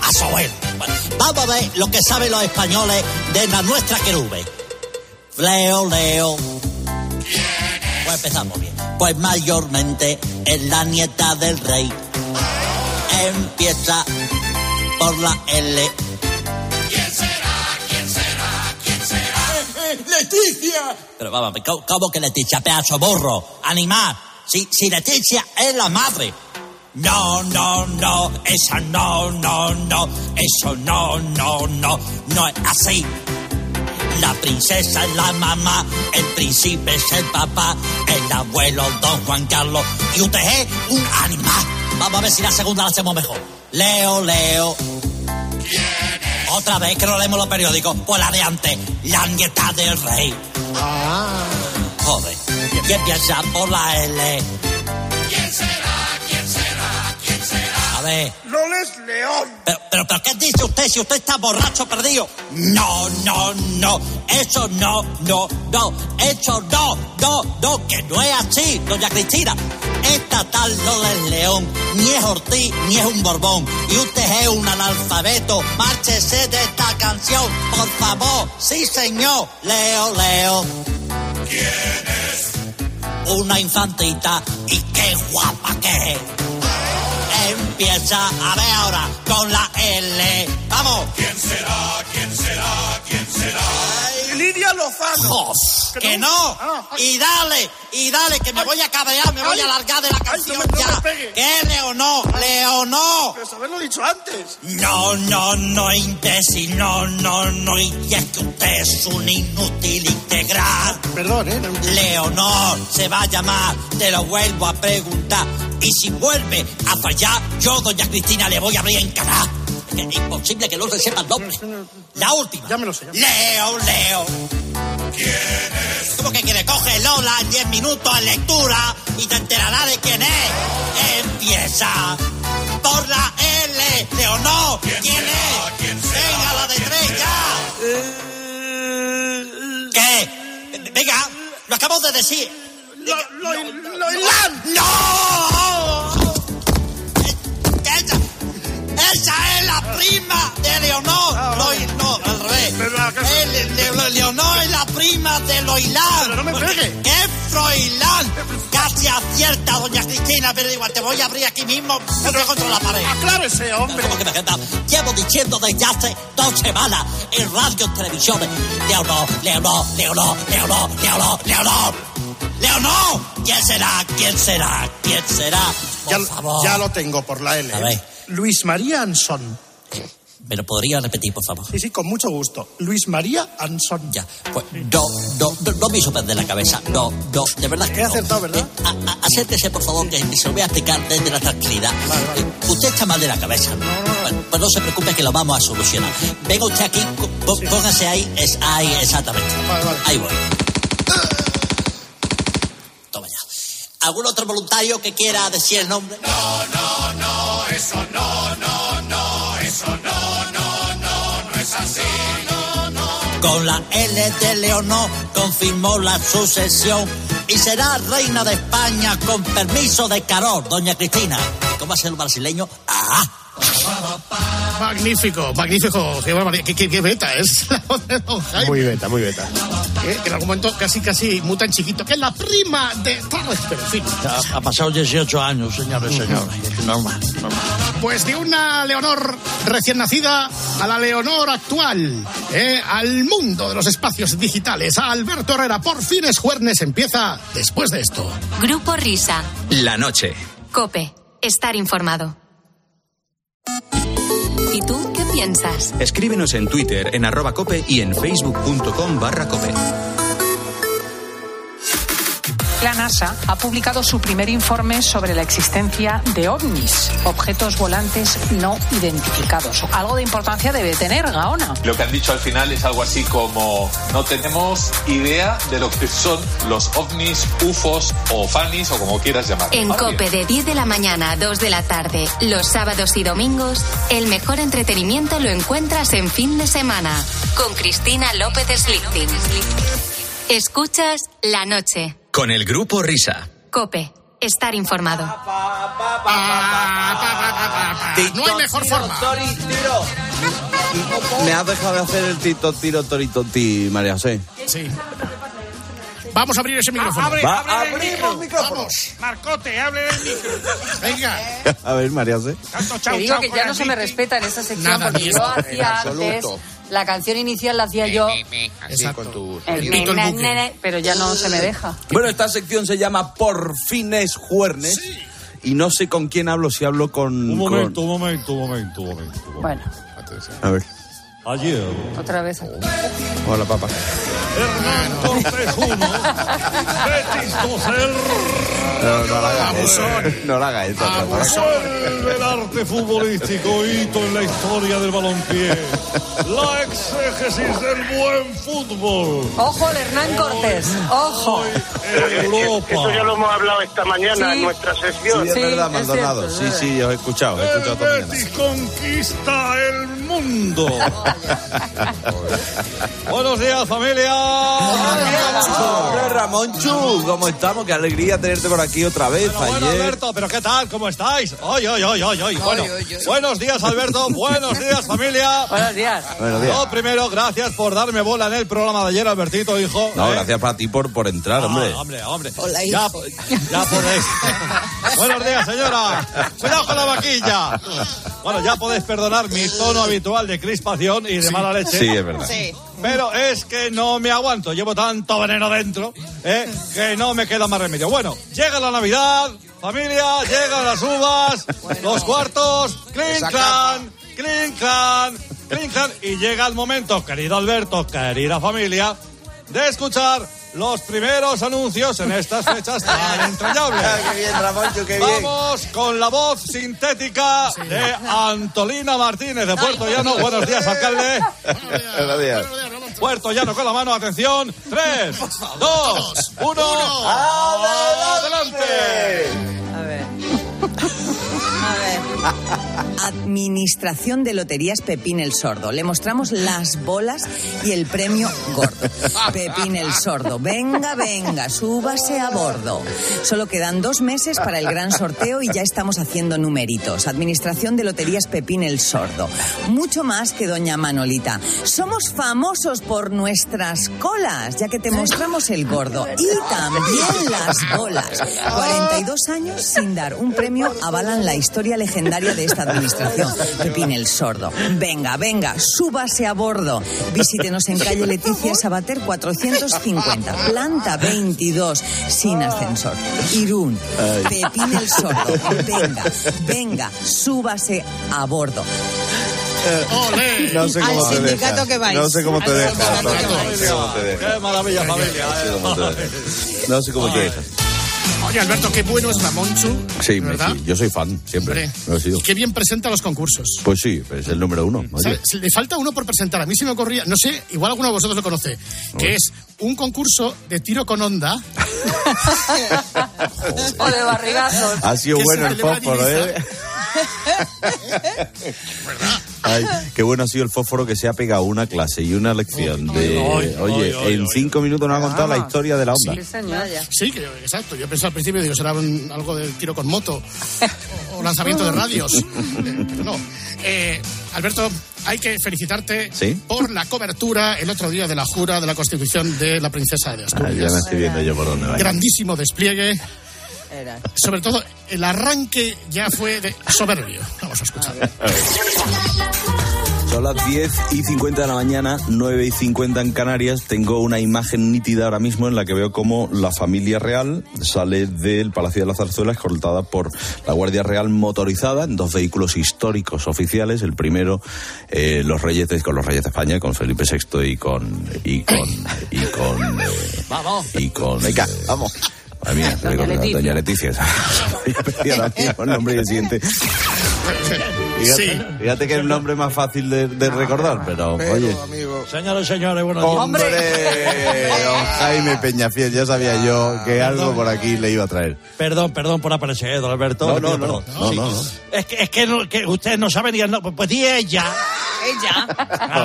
[SPEAKER 22] a su abuelo. Bueno, vamos a ver lo que saben los españoles de la nuestra querube. Leo, Leo. Pues empezamos bien. Pues mayormente es la nieta del rey. Empieza por la L.
[SPEAKER 12] ¿Quién será? ¿Quién será? ¿Quién será?
[SPEAKER 22] ¡Leticia! Pero vamos, ¿cómo, cómo que Leticia, pedazo borro? Animal. Si, si Leticia es la madre. No, no, no, esa no, no, no, eso no, no, no, no es así. La princesa es la mamá, el príncipe es el papá, el abuelo don Juan Carlos y usted es un animal. Vamos a ver si la segunda la hacemos mejor. Leo, Leo. Otra vez que no leemos los periódicos, pues la de antes, la nieta del rey. Joder, y empieza por la L. ver,
[SPEAKER 12] Loles León.
[SPEAKER 22] pero, pero, pero, ¿qué dice usted si usted está borracho perdido? No, no, no, eso no, no, no, eso no, no, no, que no es así, doña Cristina. Esta tal no es León, ni es Ortiz, ni es un Borbón. Y usted es un analfabeto. Márchese de esta canción, por favor. Sí, señor. Leo, Leo.
[SPEAKER 20] ¿Quién es? Una infantita y qué guapa que es. Empieza a ver ahora con la L. ¡Vamos! ¿Quién será? ¿Quién será? ¿Quién será?
[SPEAKER 23] Lidia Lozano.
[SPEAKER 20] que no. Y dale, y dale, que me voy a cabrear, me voy a largar de la canción ya. ¿Qué, Leonor? Leonor.
[SPEAKER 23] Pero haberlo dicho antes.
[SPEAKER 20] No, no, no, imbécil, no, no, no. Y es que usted es un inútil integral.
[SPEAKER 23] Perdón, ¿eh?
[SPEAKER 20] Leonor se va a llamar, te lo vuelvo a preguntar. Y si vuelve a fallar, yo, doña Cristina, le voy a abrir en cara. Es imposible que no se sepa el nombre. La última.
[SPEAKER 23] Ya me lo sé.
[SPEAKER 20] Leo, Leo. ¿Quién es? ¿Cómo que quiere? Coge Lola en 10 minutos en lectura y te enterará de quién es. Empieza por la L. Leonor. ¿Quién, es? Venga, la de tres ya. ¿Qué? Venga, lo acabo de decir.
[SPEAKER 23] Lo, lo, lo.
[SPEAKER 20] ¡No! Prima de Leonor. Lo- no, al revés. El- Le- Le- Leonor es la prima de Loilán.
[SPEAKER 23] Pero no me pegue.
[SPEAKER 20] ¿Qué Froilán? Casi acierta, doña Cristina, pero igual te voy a abrir aquí mismo. Pero contra la pared.
[SPEAKER 23] Aclárese, hombre.
[SPEAKER 20] ¿Cómo que me? Llevo diciendo desde hace dos semanas en radio y televisión. Leonor, Leonor, Leonor, Leonor, Leonor, Leonor. Leonor. ¿Quién será? ¿Quién será? ¿Quién será? Por
[SPEAKER 23] Ya,
[SPEAKER 20] favor.
[SPEAKER 23] ya lo tengo por la L.
[SPEAKER 20] A ver.
[SPEAKER 23] Luis María Anson.
[SPEAKER 20] ¿Me lo podría repetir, por favor?
[SPEAKER 23] Sí, sí, con mucho gusto. Luis María Anson.
[SPEAKER 20] Ya. Pues no, no, no, no me hizo perder la cabeza. No, no, de verdad que
[SPEAKER 23] He
[SPEAKER 20] no.
[SPEAKER 23] acertado, ¿verdad?
[SPEAKER 20] Eh, a- a- acérquese, por favor, que se lo voy a explicar desde la tranquilidad. Eh, usted está mal de la cabeza. Bueno, pues no se preocupe que lo vamos a solucionar. Venga usted aquí, póngase ahí, es ahí, exactamente. Ahí voy. Toma ya. ¿Algún otro voluntario que quiera decir el nombre?
[SPEAKER 23] No, no, no, eso no, no, no,
[SPEAKER 20] Con la L de Leonor confirmó la sucesión y será reina de España con permiso de Carol, doña Cristina. ¿Y ¿Cómo hace el brasileño? ¡Ah!
[SPEAKER 10] Magnífico, magnífico. Qué, qué, qué- beta es la voz de Don Jaime.
[SPEAKER 13] Muy beta, muy beta.
[SPEAKER 10] Eh, que en algún momento casi, casi muta en chiquito, que es la prima de Torres, pero en fin.
[SPEAKER 24] Ha, ha pasado 18 años, señores señores. Es normal, normal.
[SPEAKER 10] Pues de una Leonor recién nacida a la Leonor actual, eh, al mundo de los espacios digitales, a Alberto Herrera. Por fin es jueves, empieza después de esto.
[SPEAKER 3] Grupo Risa.
[SPEAKER 2] La noche.
[SPEAKER 3] Cope. Estar informado. ¿Y tú qué piensas?
[SPEAKER 2] Escríbenos en Twitter en arroba cope y en facebook.com barra cope.
[SPEAKER 25] NASA ha publicado su primer informe sobre la existencia de ovnis, objetos volantes no identificados. Algo de importancia debe tener, Gaona.
[SPEAKER 26] Lo que han dicho al final es algo así como no tenemos idea de lo que son los ovnis, ufos o fanis o como quieras llamarlo.
[SPEAKER 3] En Cope de 10 de la mañana a 2 de la tarde, los sábados y domingos, el mejor entretenimiento lo encuentras en fin de semana con Cristina López Slichting. Escuchas la noche.
[SPEAKER 2] Con el grupo Risa.
[SPEAKER 3] Cope. Estar informado.
[SPEAKER 10] No hay mejor forma.
[SPEAKER 27] Me has dejado de hacer el tito, tiro, torito, ti, María José.
[SPEAKER 10] Sí. Vamos a abrir ese micrófono.
[SPEAKER 23] Abre,
[SPEAKER 27] Va,
[SPEAKER 23] abre el
[SPEAKER 27] abrimos
[SPEAKER 23] micro.
[SPEAKER 10] micrófono.
[SPEAKER 23] Vamos. Marcote, hable del micro.
[SPEAKER 10] Venga.
[SPEAKER 27] A ver, María José.
[SPEAKER 23] Tanto
[SPEAKER 28] Te digo
[SPEAKER 23] chau
[SPEAKER 28] que ya
[SPEAKER 23] el
[SPEAKER 28] no se me respeta en esta sección
[SPEAKER 10] Nada,
[SPEAKER 28] porque
[SPEAKER 10] ni
[SPEAKER 28] yo
[SPEAKER 10] eso,
[SPEAKER 28] hacía antes
[SPEAKER 10] absoluto.
[SPEAKER 28] la canción inicial la hacía yo
[SPEAKER 13] Así con tu...
[SPEAKER 28] el
[SPEAKER 10] pito buque.
[SPEAKER 28] pero ya no se me deja.
[SPEAKER 27] Bueno, esta sección se llama Por fines juernes. Y no sé con quién hablo, si hablo con...
[SPEAKER 15] Un
[SPEAKER 27] con-
[SPEAKER 15] momento, un momento, un momento, un momento.
[SPEAKER 28] Bueno,
[SPEAKER 27] A ver.
[SPEAKER 15] Ayer,
[SPEAKER 28] otra vez.
[SPEAKER 27] Hola, papá.
[SPEAKER 15] Hernán Cortés 1, Betis 2, el
[SPEAKER 27] No, no la hagas.
[SPEAKER 10] Abusón.
[SPEAKER 27] No la hagas eso.
[SPEAKER 15] Vuelve el arte futbolístico, hito en la historia del balompié. La exégesis del buen fútbol.
[SPEAKER 28] Ojo al Hernán Cortés, ojo.
[SPEAKER 15] Europa.
[SPEAKER 29] Eso ya lo hemos hablado esta mañana
[SPEAKER 27] Sí.
[SPEAKER 29] en nuestra sesión.
[SPEAKER 27] Sí, es verdad, Maldonado. Sí, sí, os he escuchado, he escuchado
[SPEAKER 15] El
[SPEAKER 27] mañana.
[SPEAKER 15] Betis conquista el mundo. Buenos días, familia.
[SPEAKER 27] Hombre, Ramonchu, ¿cómo estamos? Qué alegría tenerte por aquí otra vez.
[SPEAKER 15] Bueno,
[SPEAKER 27] Ayer.
[SPEAKER 15] Alberto, pero ¿qué tal? ¿Cómo estáis? Hoy, hoy, hoy, hoy, hoy. Bueno, buenos días, Alberto. buenos días, familia.
[SPEAKER 30] Buenos días.
[SPEAKER 27] Buenos días.
[SPEAKER 15] Lo primero, gracias por darme bola en el programa de ayer, Albertito, hijo.
[SPEAKER 27] No,
[SPEAKER 15] ¿eh?
[SPEAKER 27] gracias para ti por, por entrar,
[SPEAKER 15] Ah,
[SPEAKER 27] hombre.
[SPEAKER 15] hombre, hombre.
[SPEAKER 30] Hola,
[SPEAKER 15] ya,
[SPEAKER 30] hijo.
[SPEAKER 15] ya podéis. Buenos días, señora. Cuidado con la vaquilla. Bueno, ya podéis perdonar mi tono habitual de crispación y de mala leche.
[SPEAKER 27] Sí, es verdad.
[SPEAKER 15] Pero es que no me aguanto. Llevo tanto veneno dentro ¿eh? que no me queda más remedio. Bueno, llega la Navidad, familia, llegan las uvas, los cuartos, clincan, clincan, clincan. Y llega el momento, querido Alberto, querida familia, de escuchar los primeros anuncios en estas fechas tan entrañables.
[SPEAKER 27] qué bien, Ramoncho, qué bien.
[SPEAKER 15] Vamos con la voz sintética de Antolina Martínez de Puerto Llano. Buenos días, alcalde.
[SPEAKER 27] Buenos días.
[SPEAKER 15] Puerto Llano con la mano, atención. Tres, dos, uno. ¡Adelante!
[SPEAKER 30] A ver. A ver.
[SPEAKER 31] Administración de Loterías Pepín el Sordo. Le mostramos las bolas y el premio gordo. Pepín el Sordo. Venga, venga, súbase a bordo. Solo quedan dos meses para el gran sorteo y ya estamos haciendo numeritos. Administración de Loterías Pepín el Sordo. Mucho más que Doña Manolita. Somos famosos por nuestras colas, ya que te mostramos el gordo y también las bolas. 42 años sin dar un premio avalan la historia legendaria de esta administración. Pepín el Sordo. Venga, venga, súbase a bordo. Visítenos en calle Leticia Sabater 450, planta 22, sin ascensor. Irún. Pepín el Sordo. Venga, venga, súbase a bordo.
[SPEAKER 27] No sé cómo
[SPEAKER 31] Al
[SPEAKER 27] te
[SPEAKER 31] sindicato
[SPEAKER 27] deja.
[SPEAKER 31] que vais.
[SPEAKER 27] No sé cómo te deja. No sé cómo te deja.
[SPEAKER 15] Qué maravilla, familia.
[SPEAKER 27] No sé cómo te deja.
[SPEAKER 10] Oye, Alberto, qué bueno es Ramonchu.
[SPEAKER 27] Sí, me-
[SPEAKER 10] ¿verdad?
[SPEAKER 27] sí, yo soy fan, siempre.
[SPEAKER 10] Hombre.
[SPEAKER 27] Lo he sido.
[SPEAKER 10] Y qué bien presenta los concursos.
[SPEAKER 27] Pues sí, es el número uno. oye.
[SPEAKER 10] ¿Sabes? Le falta uno por presentar. A mí se me ocurría, no sé, igual alguno de vosotros lo conoce, que es un concurso de tiro con onda.
[SPEAKER 30] O de barrigazos.
[SPEAKER 27] Ha sido bueno el fósforo. ¿eh? Ay, qué bueno ha sido el fósforo que se ha pegado una clase y una lección de... Oye, en
[SPEAKER 10] ay.
[SPEAKER 27] cino minutos nos ha contado la historia de la onda.
[SPEAKER 30] Sí, señor.
[SPEAKER 10] Sí, que, exacto. Yo pensaba al principio, digo, será un- algo de tiro con moto o lanzamiento de radios. Eh, Pero no. Eh, Alberto, hay que felicitarte
[SPEAKER 27] ¿Sí?
[SPEAKER 10] por la cobertura el otro día de la jura de la Constitución de la Princesa de
[SPEAKER 27] Ah,
[SPEAKER 10] Asturias.
[SPEAKER 27] ya me estoy viendo yo por dónde va.
[SPEAKER 10] Grandísimo despliegue. Sobre todo, el arranque ya fue de soberbio. Vamos a escuchar.
[SPEAKER 27] Son las 10 y 50 de la mañana, 9 y 50 en Canarias. Tengo una imagen nítida ahora mismo en la que veo cómo la familia real sale del Palacio de la Zarzuela escoltada por la Guardia Real motorizada en dos vehículos históricos oficiales. El primero, eh, los Reyes de, con los Reyes de España, con Felipe VI y con y con y con eh,
[SPEAKER 10] Vamos.
[SPEAKER 27] y con venga, vamos. Madre mía,
[SPEAKER 30] Doña
[SPEAKER 27] con-
[SPEAKER 30] Leticia.
[SPEAKER 27] Doña Leticia. A el nombre y el siguiente. Fíjate,
[SPEAKER 10] Sí.
[SPEAKER 27] fíjate que es el nombre más fácil de, de recordar, pero, oye.
[SPEAKER 20] Señores y señores, buenos días.
[SPEAKER 27] ¡Hombre! Don Jaime Peñafiel, ya sabía yo que algo por aquí le iba a traer.
[SPEAKER 20] Perdón, perdón por aparecer, don Alberto.
[SPEAKER 27] No, no, no,
[SPEAKER 20] perdón.
[SPEAKER 27] no,
[SPEAKER 20] Sí.
[SPEAKER 27] no, no.
[SPEAKER 20] Es que, es que, no- que usted no sabe ni el nombre. Pues di ella.
[SPEAKER 30] Ella.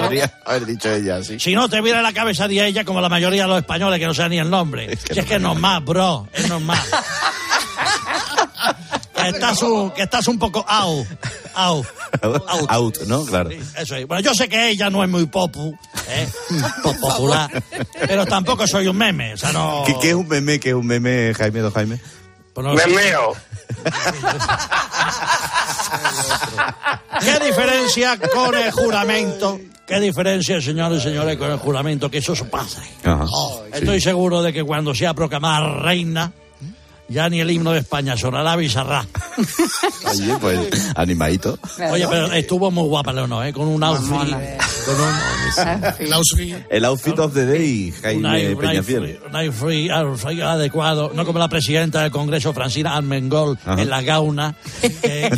[SPEAKER 27] Podría haber dicho ella, sí.
[SPEAKER 20] Si no te viene a la cabeza di ella como la mayoría de los españoles que no saben ni el nombre.
[SPEAKER 27] Es que
[SPEAKER 20] si es
[SPEAKER 27] no
[SPEAKER 20] que es normal, bro. Es normal. que, estás un, que estás un poco out. Out. Out.
[SPEAKER 27] Out, ¿no? Claro.
[SPEAKER 20] Eso es. Bueno, yo sé que ella no es muy popu, ¿eh? Po- popular, pero tampoco soy un meme, o sea, no...
[SPEAKER 27] ¿Qué, qué es un meme? ¿Qué es un meme, Jaime, don Jaime?
[SPEAKER 20] Pues no sé.
[SPEAKER 29] Memeo.
[SPEAKER 20] ¿Qué diferencia con el juramento? ¿Qué diferencia, señores y señores, con el juramento? Que eso se pasa.
[SPEAKER 27] Ajá.
[SPEAKER 20] Estoy seguro de que cuando sea proclamada reina, ya ni el himno de España sonará bizarra.
[SPEAKER 27] Oye, pues, animadito.
[SPEAKER 20] Oye, pero estuvo muy guapa, Leonor, ¿eh? Con un outfit. Con un,
[SPEAKER 10] El outfit.
[SPEAKER 27] El outfit of the day, Jaime Peñafiel.
[SPEAKER 20] un outfit- adecuado, no como la presidenta del Congreso, Francina Armengol,
[SPEAKER 27] Ajá.
[SPEAKER 20] en la gauna, que,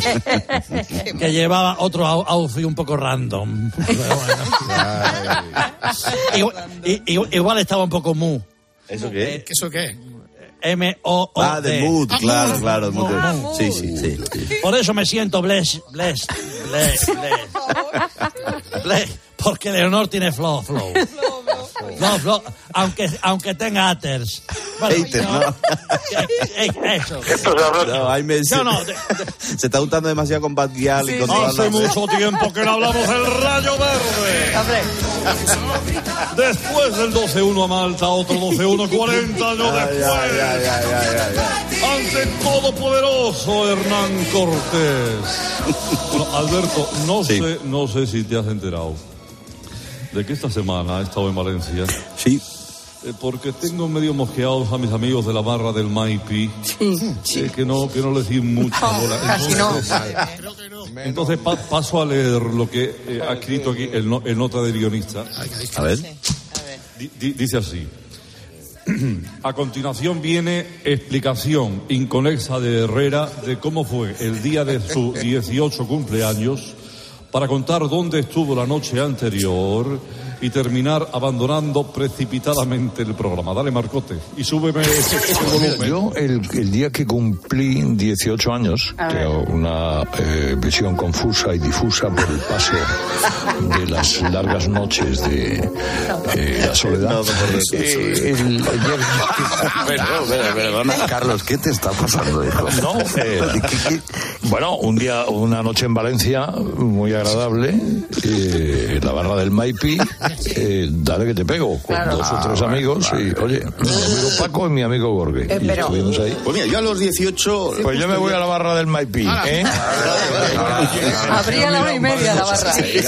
[SPEAKER 20] que llevaba otro out- outfit un poco random. Pero bueno. igual, i- i- igual estaba un poco mu.
[SPEAKER 27] ¿Eso qué?
[SPEAKER 10] ¿Qué eso qué?
[SPEAKER 20] M-O-O-D.
[SPEAKER 27] Ah, de mood, claro, claro. mood de- Sí, sí, sí.
[SPEAKER 20] Por eso me siento bless, bless, bless, bless. Bless, porque Leonor tiene flow, flow. Flow, flow, aunque, aunque tenga haters. Bueno,
[SPEAKER 27] Haters,
[SPEAKER 20] no,
[SPEAKER 27] ¿no?
[SPEAKER 20] eso.
[SPEAKER 27] No, ahí me-
[SPEAKER 20] No, no, de-
[SPEAKER 27] Se está gustando demasiado con Bad Gyal y con todas
[SPEAKER 15] Hace mucho tiempo que no hablamos del Rayo Verde. Después del 12-1 a Malta, otro 12-1 40 años
[SPEAKER 27] Ay,
[SPEAKER 15] después.
[SPEAKER 27] ay, ay, ay, ay, ay, ay.
[SPEAKER 15] Ante el todopoderoso Hernán Cortés. Bueno, Alberto, no sé, no sé si te has enterado de que esta semana he estado en Valencia.
[SPEAKER 27] Sí.
[SPEAKER 15] Eh, porque tengo medio mosqueados a mis amigos de la barra del Maipi. eh, que no, que no les di mucha bola.
[SPEAKER 30] Casi no.
[SPEAKER 15] Entonces pa- paso a leer lo que eh, ha escrito aquí el, no- el nota del guionista.
[SPEAKER 27] A ver.
[SPEAKER 15] Di- di- dice así. A continuación viene explicación inconexa de Herrera de cómo fue el día de su 18 cumpleaños para contar dónde estuvo la noche anterior y terminar abandonando precipitadamente el programa. Dale, Marcote, y súbeme el volumen.
[SPEAKER 11] Yo, el, el día que cumplí 18 años, tengo una eh, visión confusa y difusa por el paso de las largas noches de eh, la soledad.
[SPEAKER 27] No, por eso.
[SPEAKER 11] El- el día que-
[SPEAKER 27] Perdón, perdón, perdona.
[SPEAKER 11] Carlos, ¿qué te está pasando, hijo? No, eh, bueno, un día, una noche en Valencia muy agradable, eh, la barra del Maipi, eh, dale que te pego, con
[SPEAKER 27] Claro.
[SPEAKER 11] dos o
[SPEAKER 27] Ah,
[SPEAKER 11] tres
[SPEAKER 27] vale,
[SPEAKER 11] amigos, y oye, mi amigo Paco y mi amigo Gorge.
[SPEAKER 27] Eh,
[SPEAKER 11] y
[SPEAKER 27] pero-
[SPEAKER 11] estuvimos ahí.
[SPEAKER 27] Pues mira, yo a los 18...
[SPEAKER 11] Pues yo me voy a la barra del Maipi, ¿eh?
[SPEAKER 30] Abría a la una y media la barra. A las 10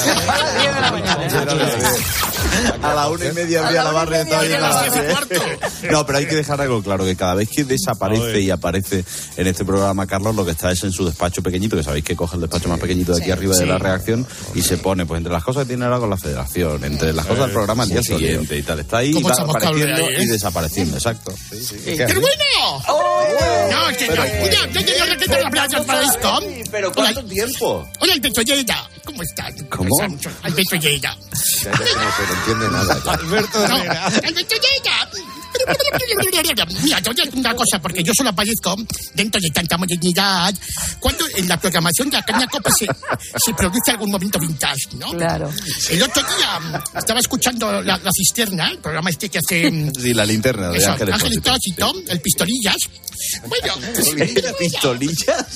[SPEAKER 30] de la mañana.
[SPEAKER 27] A la una y media había la barra y todavía no pero hay que dejar algo claro, que cada vez que desaparece y aparece en este programa Carlos, lo que está es en su despacho pequeñito, que sabéis que coge el despacho más pequeñito de aquí arriba de la reacción y se pone, pues entre las cosas que tiene ahora con la federación, entre las cosas del programa al día siguiente y tal. Está ahí
[SPEAKER 11] ¿Cómo
[SPEAKER 27] va apareciendo
[SPEAKER 11] ahí, eh?
[SPEAKER 27] y desapareciendo, exacto. Sí, sí.
[SPEAKER 10] ¡Qué bueno! No, que no. Esto.
[SPEAKER 27] Pero ¿cuánto tiempo?
[SPEAKER 10] Hola, Alberto Lleida. ¿Cómo estás?
[SPEAKER 27] ¿Cómo?
[SPEAKER 10] Lleida.
[SPEAKER 27] Entiende nada. ya.
[SPEAKER 10] Alberto Alberto Lleida. Mira, te voy a decir una cosa, porque yo solo aparezco dentro de tanta modernidad cuando en la programación de la Caña Copa se, se produce algún momento vintage, ¿no?
[SPEAKER 30] Claro.
[SPEAKER 10] El otro día estaba escuchando la, la cisterna, el programa este que hace mm,
[SPEAKER 27] Sí, la linterna de
[SPEAKER 10] eso,
[SPEAKER 27] Ángel
[SPEAKER 10] Ángel
[SPEAKER 27] Expósito.
[SPEAKER 10] Expósito, el pistolillas. Bueno,
[SPEAKER 27] ¿Pistolillas?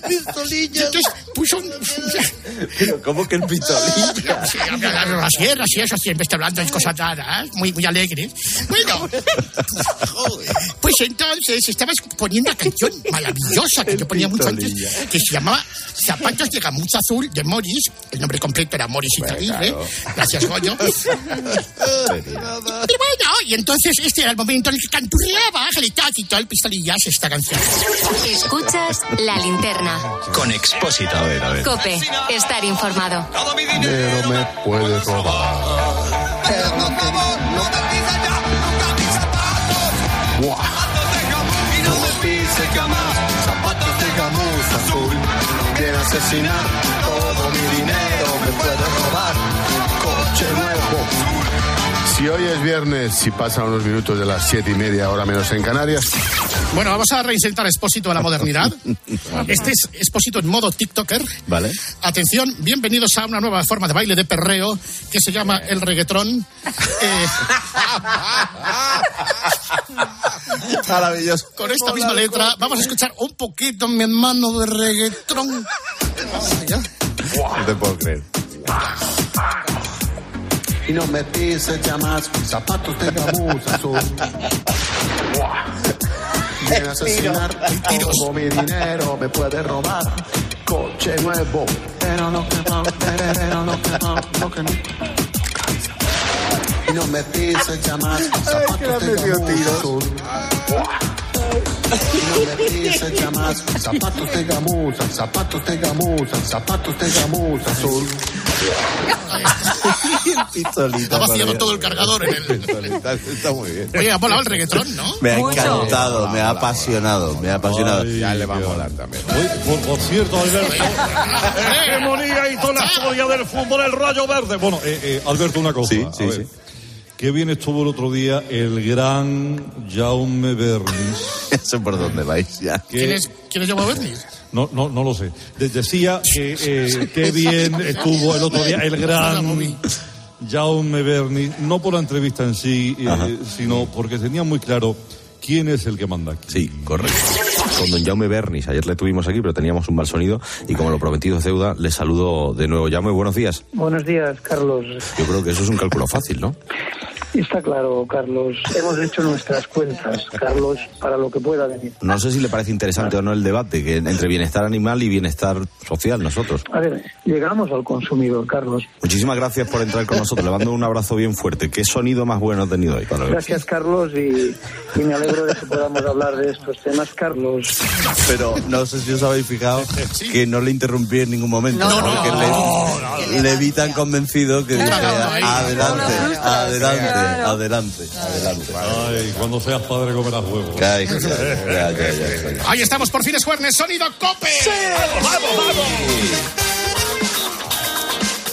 [SPEAKER 10] pistolillas. Entonces puso un.
[SPEAKER 27] Pero ¿cómo que el pistolilla?
[SPEAKER 10] Sí, las sierras y eso, siempre está hablando de cosas raras, muy, muy alegres. Bueno, pues entonces estabas poniendo una canción maravillosa que yo ponía mucho antes, que se llamaba Zapatos de Gamuza Azul de Morris. El nombre completo era Morris Izaguirre. Gracias, Goyo. Pero bueno, y entonces este era el momento en el que canturreaba Ángel y todo el pistolillas esta canción.
[SPEAKER 3] Escuchas la linterna.
[SPEAKER 2] Con Expósito. A ver, a ver.
[SPEAKER 3] Cope, estar informado.
[SPEAKER 11] Pero me puedes robar.
[SPEAKER 21] Jamás, zapatos de gamuza azul. Quiere asesinar todo mi dinero, me puede robar un coche nuevo.
[SPEAKER 32] Si hoy es viernes, si pasan unos minutos de las siete y media, hora menos en Canarias.
[SPEAKER 10] Bueno, vamos a reinsertar Expósito a la modernidad. Este es Expósito en modo TikToker.
[SPEAKER 27] Vale.
[SPEAKER 10] Atención, bienvenidos a una nueva forma de baile de perreo que se llama el reggaetrón. Eh,
[SPEAKER 27] Maravilloso.
[SPEAKER 10] con esta misma letra vamos a escuchar un poquito, mi hermano, de reggaetrón.
[SPEAKER 27] No te puedo creer.
[SPEAKER 21] Y no me pises jamás, zapatos de gamuza azul. Quiere asesinar todo mi dinero, me puede robar coche nuevo. Pero no que no, pero no que no, no que no. Y no me pises jamás, zapatos de gamuza azul. Y no me zapatos de gamuza, zapatos de gamuza, zapatos de gamuza azul.
[SPEAKER 27] Pistolita. María.
[SPEAKER 10] todo el cargador en el...
[SPEAKER 27] Pistolita, Está muy bien.
[SPEAKER 10] Oye, ha volado el reggaetrón, ¿no?
[SPEAKER 27] Me ha encantado, me ha apasionado, me ha apasionado.
[SPEAKER 15] Ya le va a molar también. por, por cierto, Alberto, hegemonía y toda la historia del fútbol, el rayo verde. Bueno, eh, eh, Alberto, una cosa.
[SPEAKER 27] Sí, sí,
[SPEAKER 15] a ver.
[SPEAKER 27] sí.
[SPEAKER 15] Qué bien estuvo el otro día el gran Jaume Bernis.
[SPEAKER 27] ¿Eso por dónde vais ya?
[SPEAKER 10] ¿Quién es, quién es Jaume Bernis?
[SPEAKER 15] No, no, no lo sé. De- decía que eh, qué bien estuvo el otro día el gran Jaume Bernis, no por la entrevista en sí, eh, sino porque tenía muy claro quién es el que manda aquí.
[SPEAKER 27] Sí, correcto. Con don Jaume Bernis. Ayer le tuvimos aquí, pero teníamos un mal sonido. Y como lo prometido es deuda, le saludo de nuevo. Jaume, buenos días.
[SPEAKER 33] Buenos días, Carlos.
[SPEAKER 27] Yo creo que eso es un cálculo fácil, ¿no?
[SPEAKER 33] Está claro, Carlos. Hemos hecho nuestras cuentas, Carlos, para lo que pueda venir.
[SPEAKER 27] No sé si le parece interesante o no el debate que entre bienestar animal y bienestar social nosotros.
[SPEAKER 33] A ver, llegamos al consumidor, Carlos.
[SPEAKER 27] Muchísimas gracias por entrar con nosotros. Le mando un abrazo bien fuerte. ¿Qué sonido más bueno ha tenido hoy?
[SPEAKER 33] Gracias, Carlos, y, y me alegro de que podamos hablar de estos temas, Carlos.
[SPEAKER 27] Pero no sé si os habéis fijado que no le interrumpí en ningún momento.
[SPEAKER 33] No, no,
[SPEAKER 27] porque
[SPEAKER 33] no,
[SPEAKER 27] le, le vi tan convencido que dije, adelante, adelante,
[SPEAKER 15] Claro.
[SPEAKER 27] adelante, adelante.
[SPEAKER 15] Ay, cuando seas padre comerás huevos.
[SPEAKER 27] Ay, ya, ya, ya, ya.
[SPEAKER 10] Ahí estamos, por fin es jueves, sonido cope. ¡Vamos, vamos,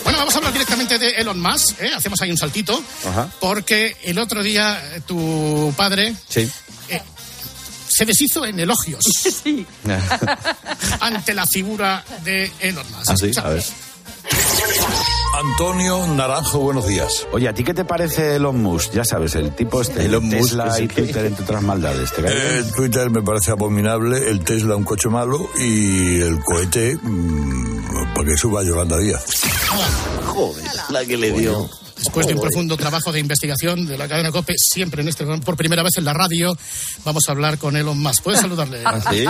[SPEAKER 10] Bueno, vamos a hablar directamente de Elon Musk, ¿eh? hacemos ahí un saltito,
[SPEAKER 27] Ajá.
[SPEAKER 10] porque el otro día eh, tu padre
[SPEAKER 27] Sí.
[SPEAKER 10] se deshizo en elogios ante la figura de Elon Musk.
[SPEAKER 11] Ah, sí,
[SPEAKER 10] O sea,
[SPEAKER 11] a ver. Antonio Naranjo, buenos días.
[SPEAKER 34] Oye, ¿a ti qué te parece Elon Musk? Ya sabes, el tipo este,
[SPEAKER 11] Elon Musk,
[SPEAKER 34] Tesla
[SPEAKER 11] sí.
[SPEAKER 34] y Twitter, entre otras maldades.
[SPEAKER 11] El Twitter me parece abominable, el Tesla un coche malo y el cohete mm, para que suba Yolanda Díaz.
[SPEAKER 27] Joder, la que le dio.
[SPEAKER 10] Después de un profundo trabajo de investigación de la cadena COPE, siempre en este por primera vez en la radio, vamos a hablar con Elon Musk. ¿Puedes saludarle?
[SPEAKER 27] ¿Ah, sí?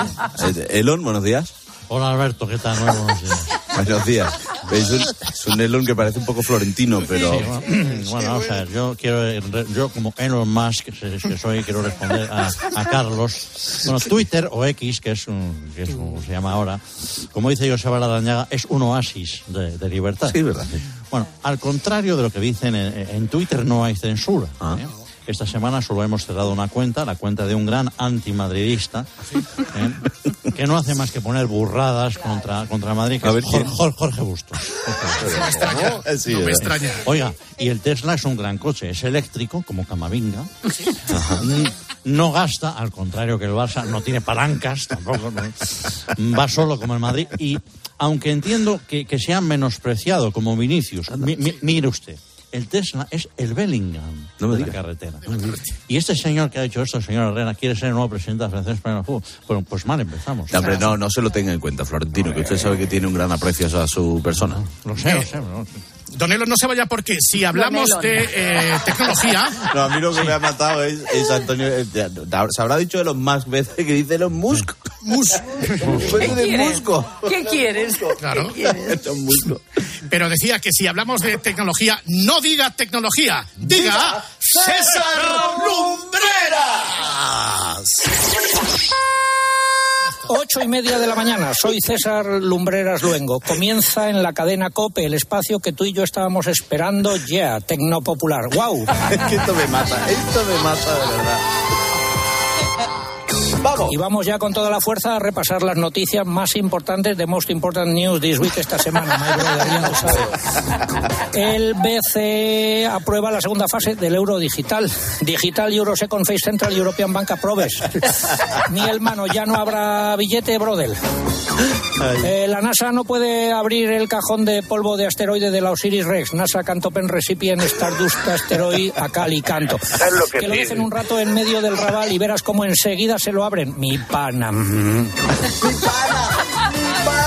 [SPEAKER 27] Eh, Elon, buenos días.
[SPEAKER 20] Hola Alberto, ¿qué tal? Buenos días.
[SPEAKER 27] Buenos días. Es un, es un Elon que parece un poco florentino, pero...
[SPEAKER 20] Sí, bueno, bueno, vamos a ver, yo quiero, yo como Elon Musk, que soy, quiero responder a, a Carlos. Bueno, Twitter o X, que es, un, que es como se llama ahora, como dice Joseba Larrañaga, es un oasis de, de libertad.
[SPEAKER 27] Sí, verdad.
[SPEAKER 20] Bueno, al contrario de lo que dicen, en, en Twitter no hay censura. ¿eh? Esta semana solo hemos cerrado una cuenta, la cuenta de un gran antimadridista, ¿eh? que no hace más que poner burradas contra, contra Madrid, que
[SPEAKER 27] A
[SPEAKER 20] es. Jorge, Jorge Bustos. No me extraña. Oiga, y el Tesla es un gran coche, es eléctrico, como Camavinga. No gasta, al contrario que el Barça, no tiene palancas tampoco. ¿no? Va solo como el Madrid. Y aunque entiendo que, que se han menospreciado como Vinicius, mi- mi- mire usted. El Tesla es el Bellingham
[SPEAKER 27] No me
[SPEAKER 20] de la carretera. Y este señor que ha hecho esto, el señor Herrera, quiere ser el nuevo presidente de la Federación Española de Fútbol. Bueno, pues mal empezamos.
[SPEAKER 27] No, hombre, no, no se lo tenga en cuenta, Florentino, que usted sabe que tiene un gran aprecio a su persona.
[SPEAKER 20] Lo sé, lo sé. lo sé.
[SPEAKER 10] Don Elon, no se vaya porque si hablamos de eh, tecnología...
[SPEAKER 27] No, a mí lo que me ha matado es, es Antonio. eh, ya, Se habrá dicho de los más veces que dice Elon Musk.
[SPEAKER 10] Musk.
[SPEAKER 27] Pues de Musco.
[SPEAKER 30] ¿Qué quieres?
[SPEAKER 10] Claro.
[SPEAKER 30] ¿Qué quieres?
[SPEAKER 10] Pero decía que si hablamos de tecnología, no diga tecnología, diga César Lumbreras.
[SPEAKER 35] Ocho y media de la mañana, soy César Lumbreras Luengo. Comienza en la cadena COPE el espacio que tú y yo estábamos esperando ya, Tecnopopular. ¡Wow!
[SPEAKER 27] Es que esto me mata, esto me mata de verdad.
[SPEAKER 35] Vamos. Y vamos ya con toda la fuerza a repasar las noticias más importantes de Most Important News This Week esta semana. El BCE aprueba la segunda fase del euro digital. Digital Euro Second Phase Central European Bank Approves. Ni el mano, ya no habrá billete, brother. Eh, la NASA no puede abrir el cajón de polvo de asteroide de la Osiris Rex. NASA Cantopen Recipient Stardust Asteroid a cal y canto.
[SPEAKER 29] lo que
[SPEAKER 35] que lo dejen un rato en medio del rabal y verás cómo enseguida se lo abren. Mi pana.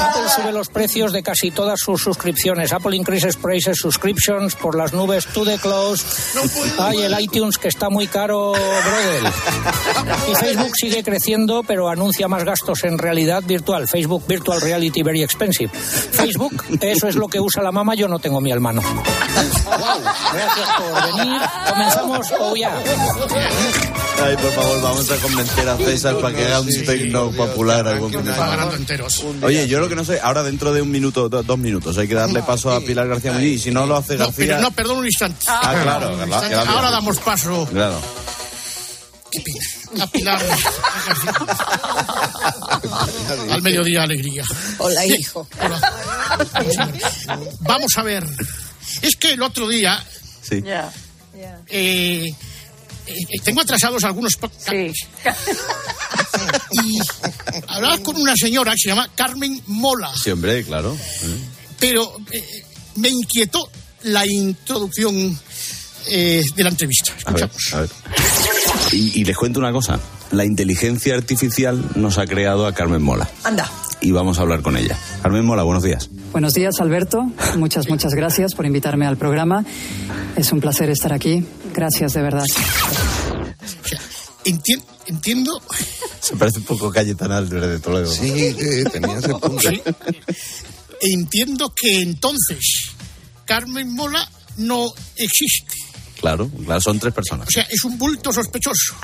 [SPEAKER 35] Apple sube los precios de casi todas sus suscripciones. Apple increases prices subscriptions por las nubes to the close. Ay, el iTunes que está muy caro, brother. Y Facebook sigue creciendo, pero anuncia más gastos en realidad virtual. Facebook Virtual Reality Very Expensive. Facebook, eso es lo que usa la mamá, yo no tengo mi hermano. Gracias por venir. Comenzamos, oh ya.
[SPEAKER 27] Ay, por favor, vamos a convencer a César para que haga un tecno popular algún
[SPEAKER 10] enteros.
[SPEAKER 27] Oye, yo lo que no sé, ahora dentro de un minuto, do- dos minutos, hay que darle paso a Pilar García Muñiz y si no lo hace
[SPEAKER 10] No,
[SPEAKER 27] García...
[SPEAKER 10] pero no, perdón un instante.
[SPEAKER 27] Ah, claro,
[SPEAKER 10] Un instante.
[SPEAKER 27] claro.
[SPEAKER 10] Ahora damos paso
[SPEAKER 27] Claro.
[SPEAKER 10] a Pilar. Al mediodía, alegría.
[SPEAKER 30] Hola, hijo.
[SPEAKER 10] Vamos a ver. Es que el otro día
[SPEAKER 27] Sí.
[SPEAKER 30] Ya.
[SPEAKER 10] eh, eh, tengo atrasados algunos podcasts. Y hablaba con una señora que se llama Carmen Mola,
[SPEAKER 27] Sí, hombre, claro.
[SPEAKER 10] pero eh, me inquietó la introducción eh, de la entrevista.
[SPEAKER 27] A ver, a ver. Y, y les cuento una cosa. La inteligencia artificial nos ha creado a Carmen Mola.
[SPEAKER 31] Anda.
[SPEAKER 27] Y vamos a hablar con ella. Carmen Mola, buenos días.
[SPEAKER 36] Buenos días, Alberto. Muchas, muchas gracias por invitarme al programa. Es un placer estar aquí. Gracias, de verdad.
[SPEAKER 10] Entien- entiendo.
[SPEAKER 27] Se parece un poco Cayetana de Toledo.
[SPEAKER 32] Sí, tenía ese punto.
[SPEAKER 10] Sí. Entiendo que entonces Carmen Mola no existe.
[SPEAKER 27] Claro, claro, son tres personas.
[SPEAKER 10] O sea, es un bulto sospechoso.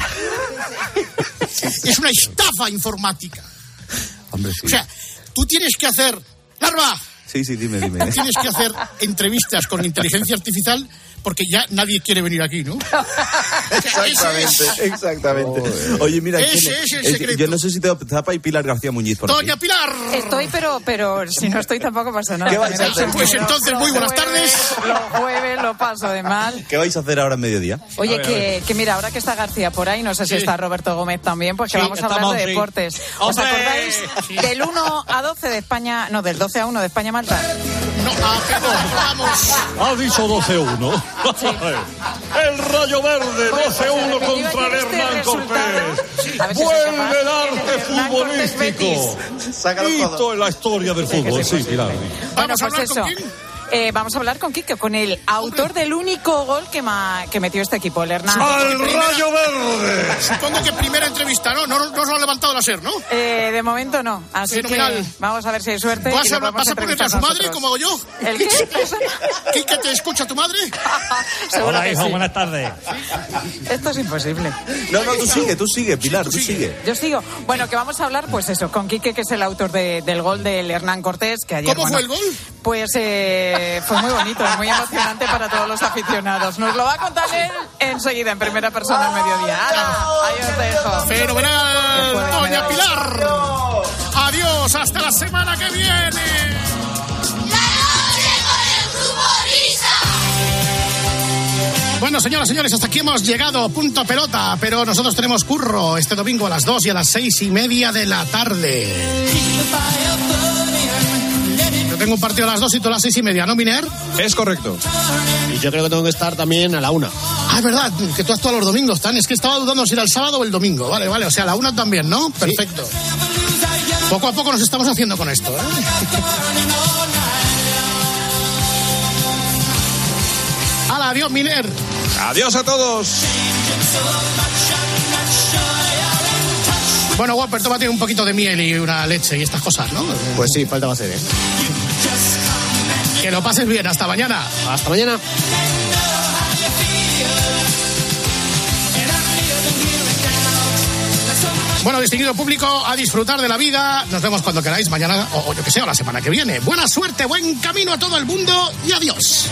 [SPEAKER 10] es una estafa informática.
[SPEAKER 27] Hombre, sí.
[SPEAKER 10] O sea, tú tienes que hacer. ¡Larva!
[SPEAKER 27] Sí, sí, dime, dime.
[SPEAKER 10] Tienes que hacer entrevistas con inteligencia artificial porque ya nadie quiere venir aquí, ¿no?
[SPEAKER 27] Exactamente, exactamente. Oye, mira,
[SPEAKER 10] Ese
[SPEAKER 27] ¿quién
[SPEAKER 10] es el
[SPEAKER 27] que
[SPEAKER 10] secreto.
[SPEAKER 27] yo no sé si te tapa y Pilar García Muñiz por aquí.
[SPEAKER 10] Doña Pilar.
[SPEAKER 30] Estoy, pero, pero si no estoy tampoco pasa nada.
[SPEAKER 27] ¿Qué vais a hacer?
[SPEAKER 10] Pues entonces, muy buenas tardes.
[SPEAKER 30] Los jueves lo paso de mal.
[SPEAKER 27] ¿Qué vais a hacer ahora en mediodía?
[SPEAKER 30] Oye,
[SPEAKER 27] A ver, a
[SPEAKER 30] que, que mira, ahora que está García por ahí, no sé si
[SPEAKER 27] Sí.
[SPEAKER 30] está Roberto Gómez también, pues que
[SPEAKER 27] Sí,
[SPEAKER 30] vamos a hablar de
[SPEAKER 27] sí.
[SPEAKER 30] deportes. ¿Os
[SPEAKER 27] ¡Hombre!
[SPEAKER 30] acordáis del 1 a 12 de España, no, del 12 a 1 de España-Malta?
[SPEAKER 10] No, ah, perdón, vamos.
[SPEAKER 11] Ha dicho 12-1. El Rayo Verde, 12-1 contra el Hernán Cortés. Vuelve el arte futbolístico. Hito en la historia del fútbol. Sí, Pilar.
[SPEAKER 30] Bueno, pues eso. Eh, vamos a hablar con Kike, con el autor del único gol que, ma- que metió este equipo, el Hernán.
[SPEAKER 10] ¡Al Rayo Verde! Supongo que primera entrevista, ¿no? No, no, no se lo ha levantado la SER, ¿no?
[SPEAKER 30] Eh, de momento no, así
[SPEAKER 10] Fenomenal.
[SPEAKER 30] que vamos a ver si hay suerte.
[SPEAKER 10] ¿Vas a, vas a ponerle a su madre como hago yo?
[SPEAKER 30] ¿El qué?
[SPEAKER 10] ¿Quique te escucha tu madre?
[SPEAKER 30] Seguro
[SPEAKER 11] Hola,
[SPEAKER 30] que
[SPEAKER 11] hijo,
[SPEAKER 30] sí.
[SPEAKER 11] buenas tardes.
[SPEAKER 30] Esto es imposible.
[SPEAKER 27] No, no, tú sigue, tú sigue, Pilar, tú sigue.
[SPEAKER 30] Yo sigo. Bueno, que vamos a hablar, pues eso, con Quique, que es el autor de- del gol del Hernán Cortés, que ayer.
[SPEAKER 10] ¿Cómo
[SPEAKER 30] bueno,
[SPEAKER 10] fue el gol?
[SPEAKER 30] Pues eh, fue muy bonito, muy emocionante para todos los aficionados. Nos lo va a contar él enseguida, en primera persona, al mediodía. ¡Hala! Ahí os dejo.
[SPEAKER 10] ¡Fenomenal! ¡Doña Pilar! ¡Adiós! ¡Hasta la semana que viene! Bueno, señoras y señores, hasta aquí hemos llegado, punto pelota, pero nosotros tenemos curro este domingo a las 2 y a las seis y media de la tarde. Tengo un partido a las 2 y tú a las seis y media, ¿no, Miner?
[SPEAKER 13] Es correcto. Y yo creo que tengo que estar también a la una.
[SPEAKER 10] Ah, es verdad, que tú actúas los domingos, Tan. Es que estaba dudando si era el sábado o el domingo. Vale, vale, o sea, a la una también, ¿no? Perfecto. Poco a poco nos estamos haciendo con esto, ¿eh? ¡Hala, adiós, Miner!
[SPEAKER 13] Adiós a todos.
[SPEAKER 10] Bueno, Whopper, tómate un poquito de miel y una leche y estas cosas, ¿no?
[SPEAKER 13] Pues sí, falta va a ser, ¿eh?
[SPEAKER 10] Que lo pases bien, hasta mañana.
[SPEAKER 13] Hasta mañana.
[SPEAKER 10] Bueno, distinguido público, a disfrutar de la vida. Nos vemos cuando queráis, mañana o, o yo que sé, o la semana que viene. Buena suerte, buen camino a todo el mundo y adiós.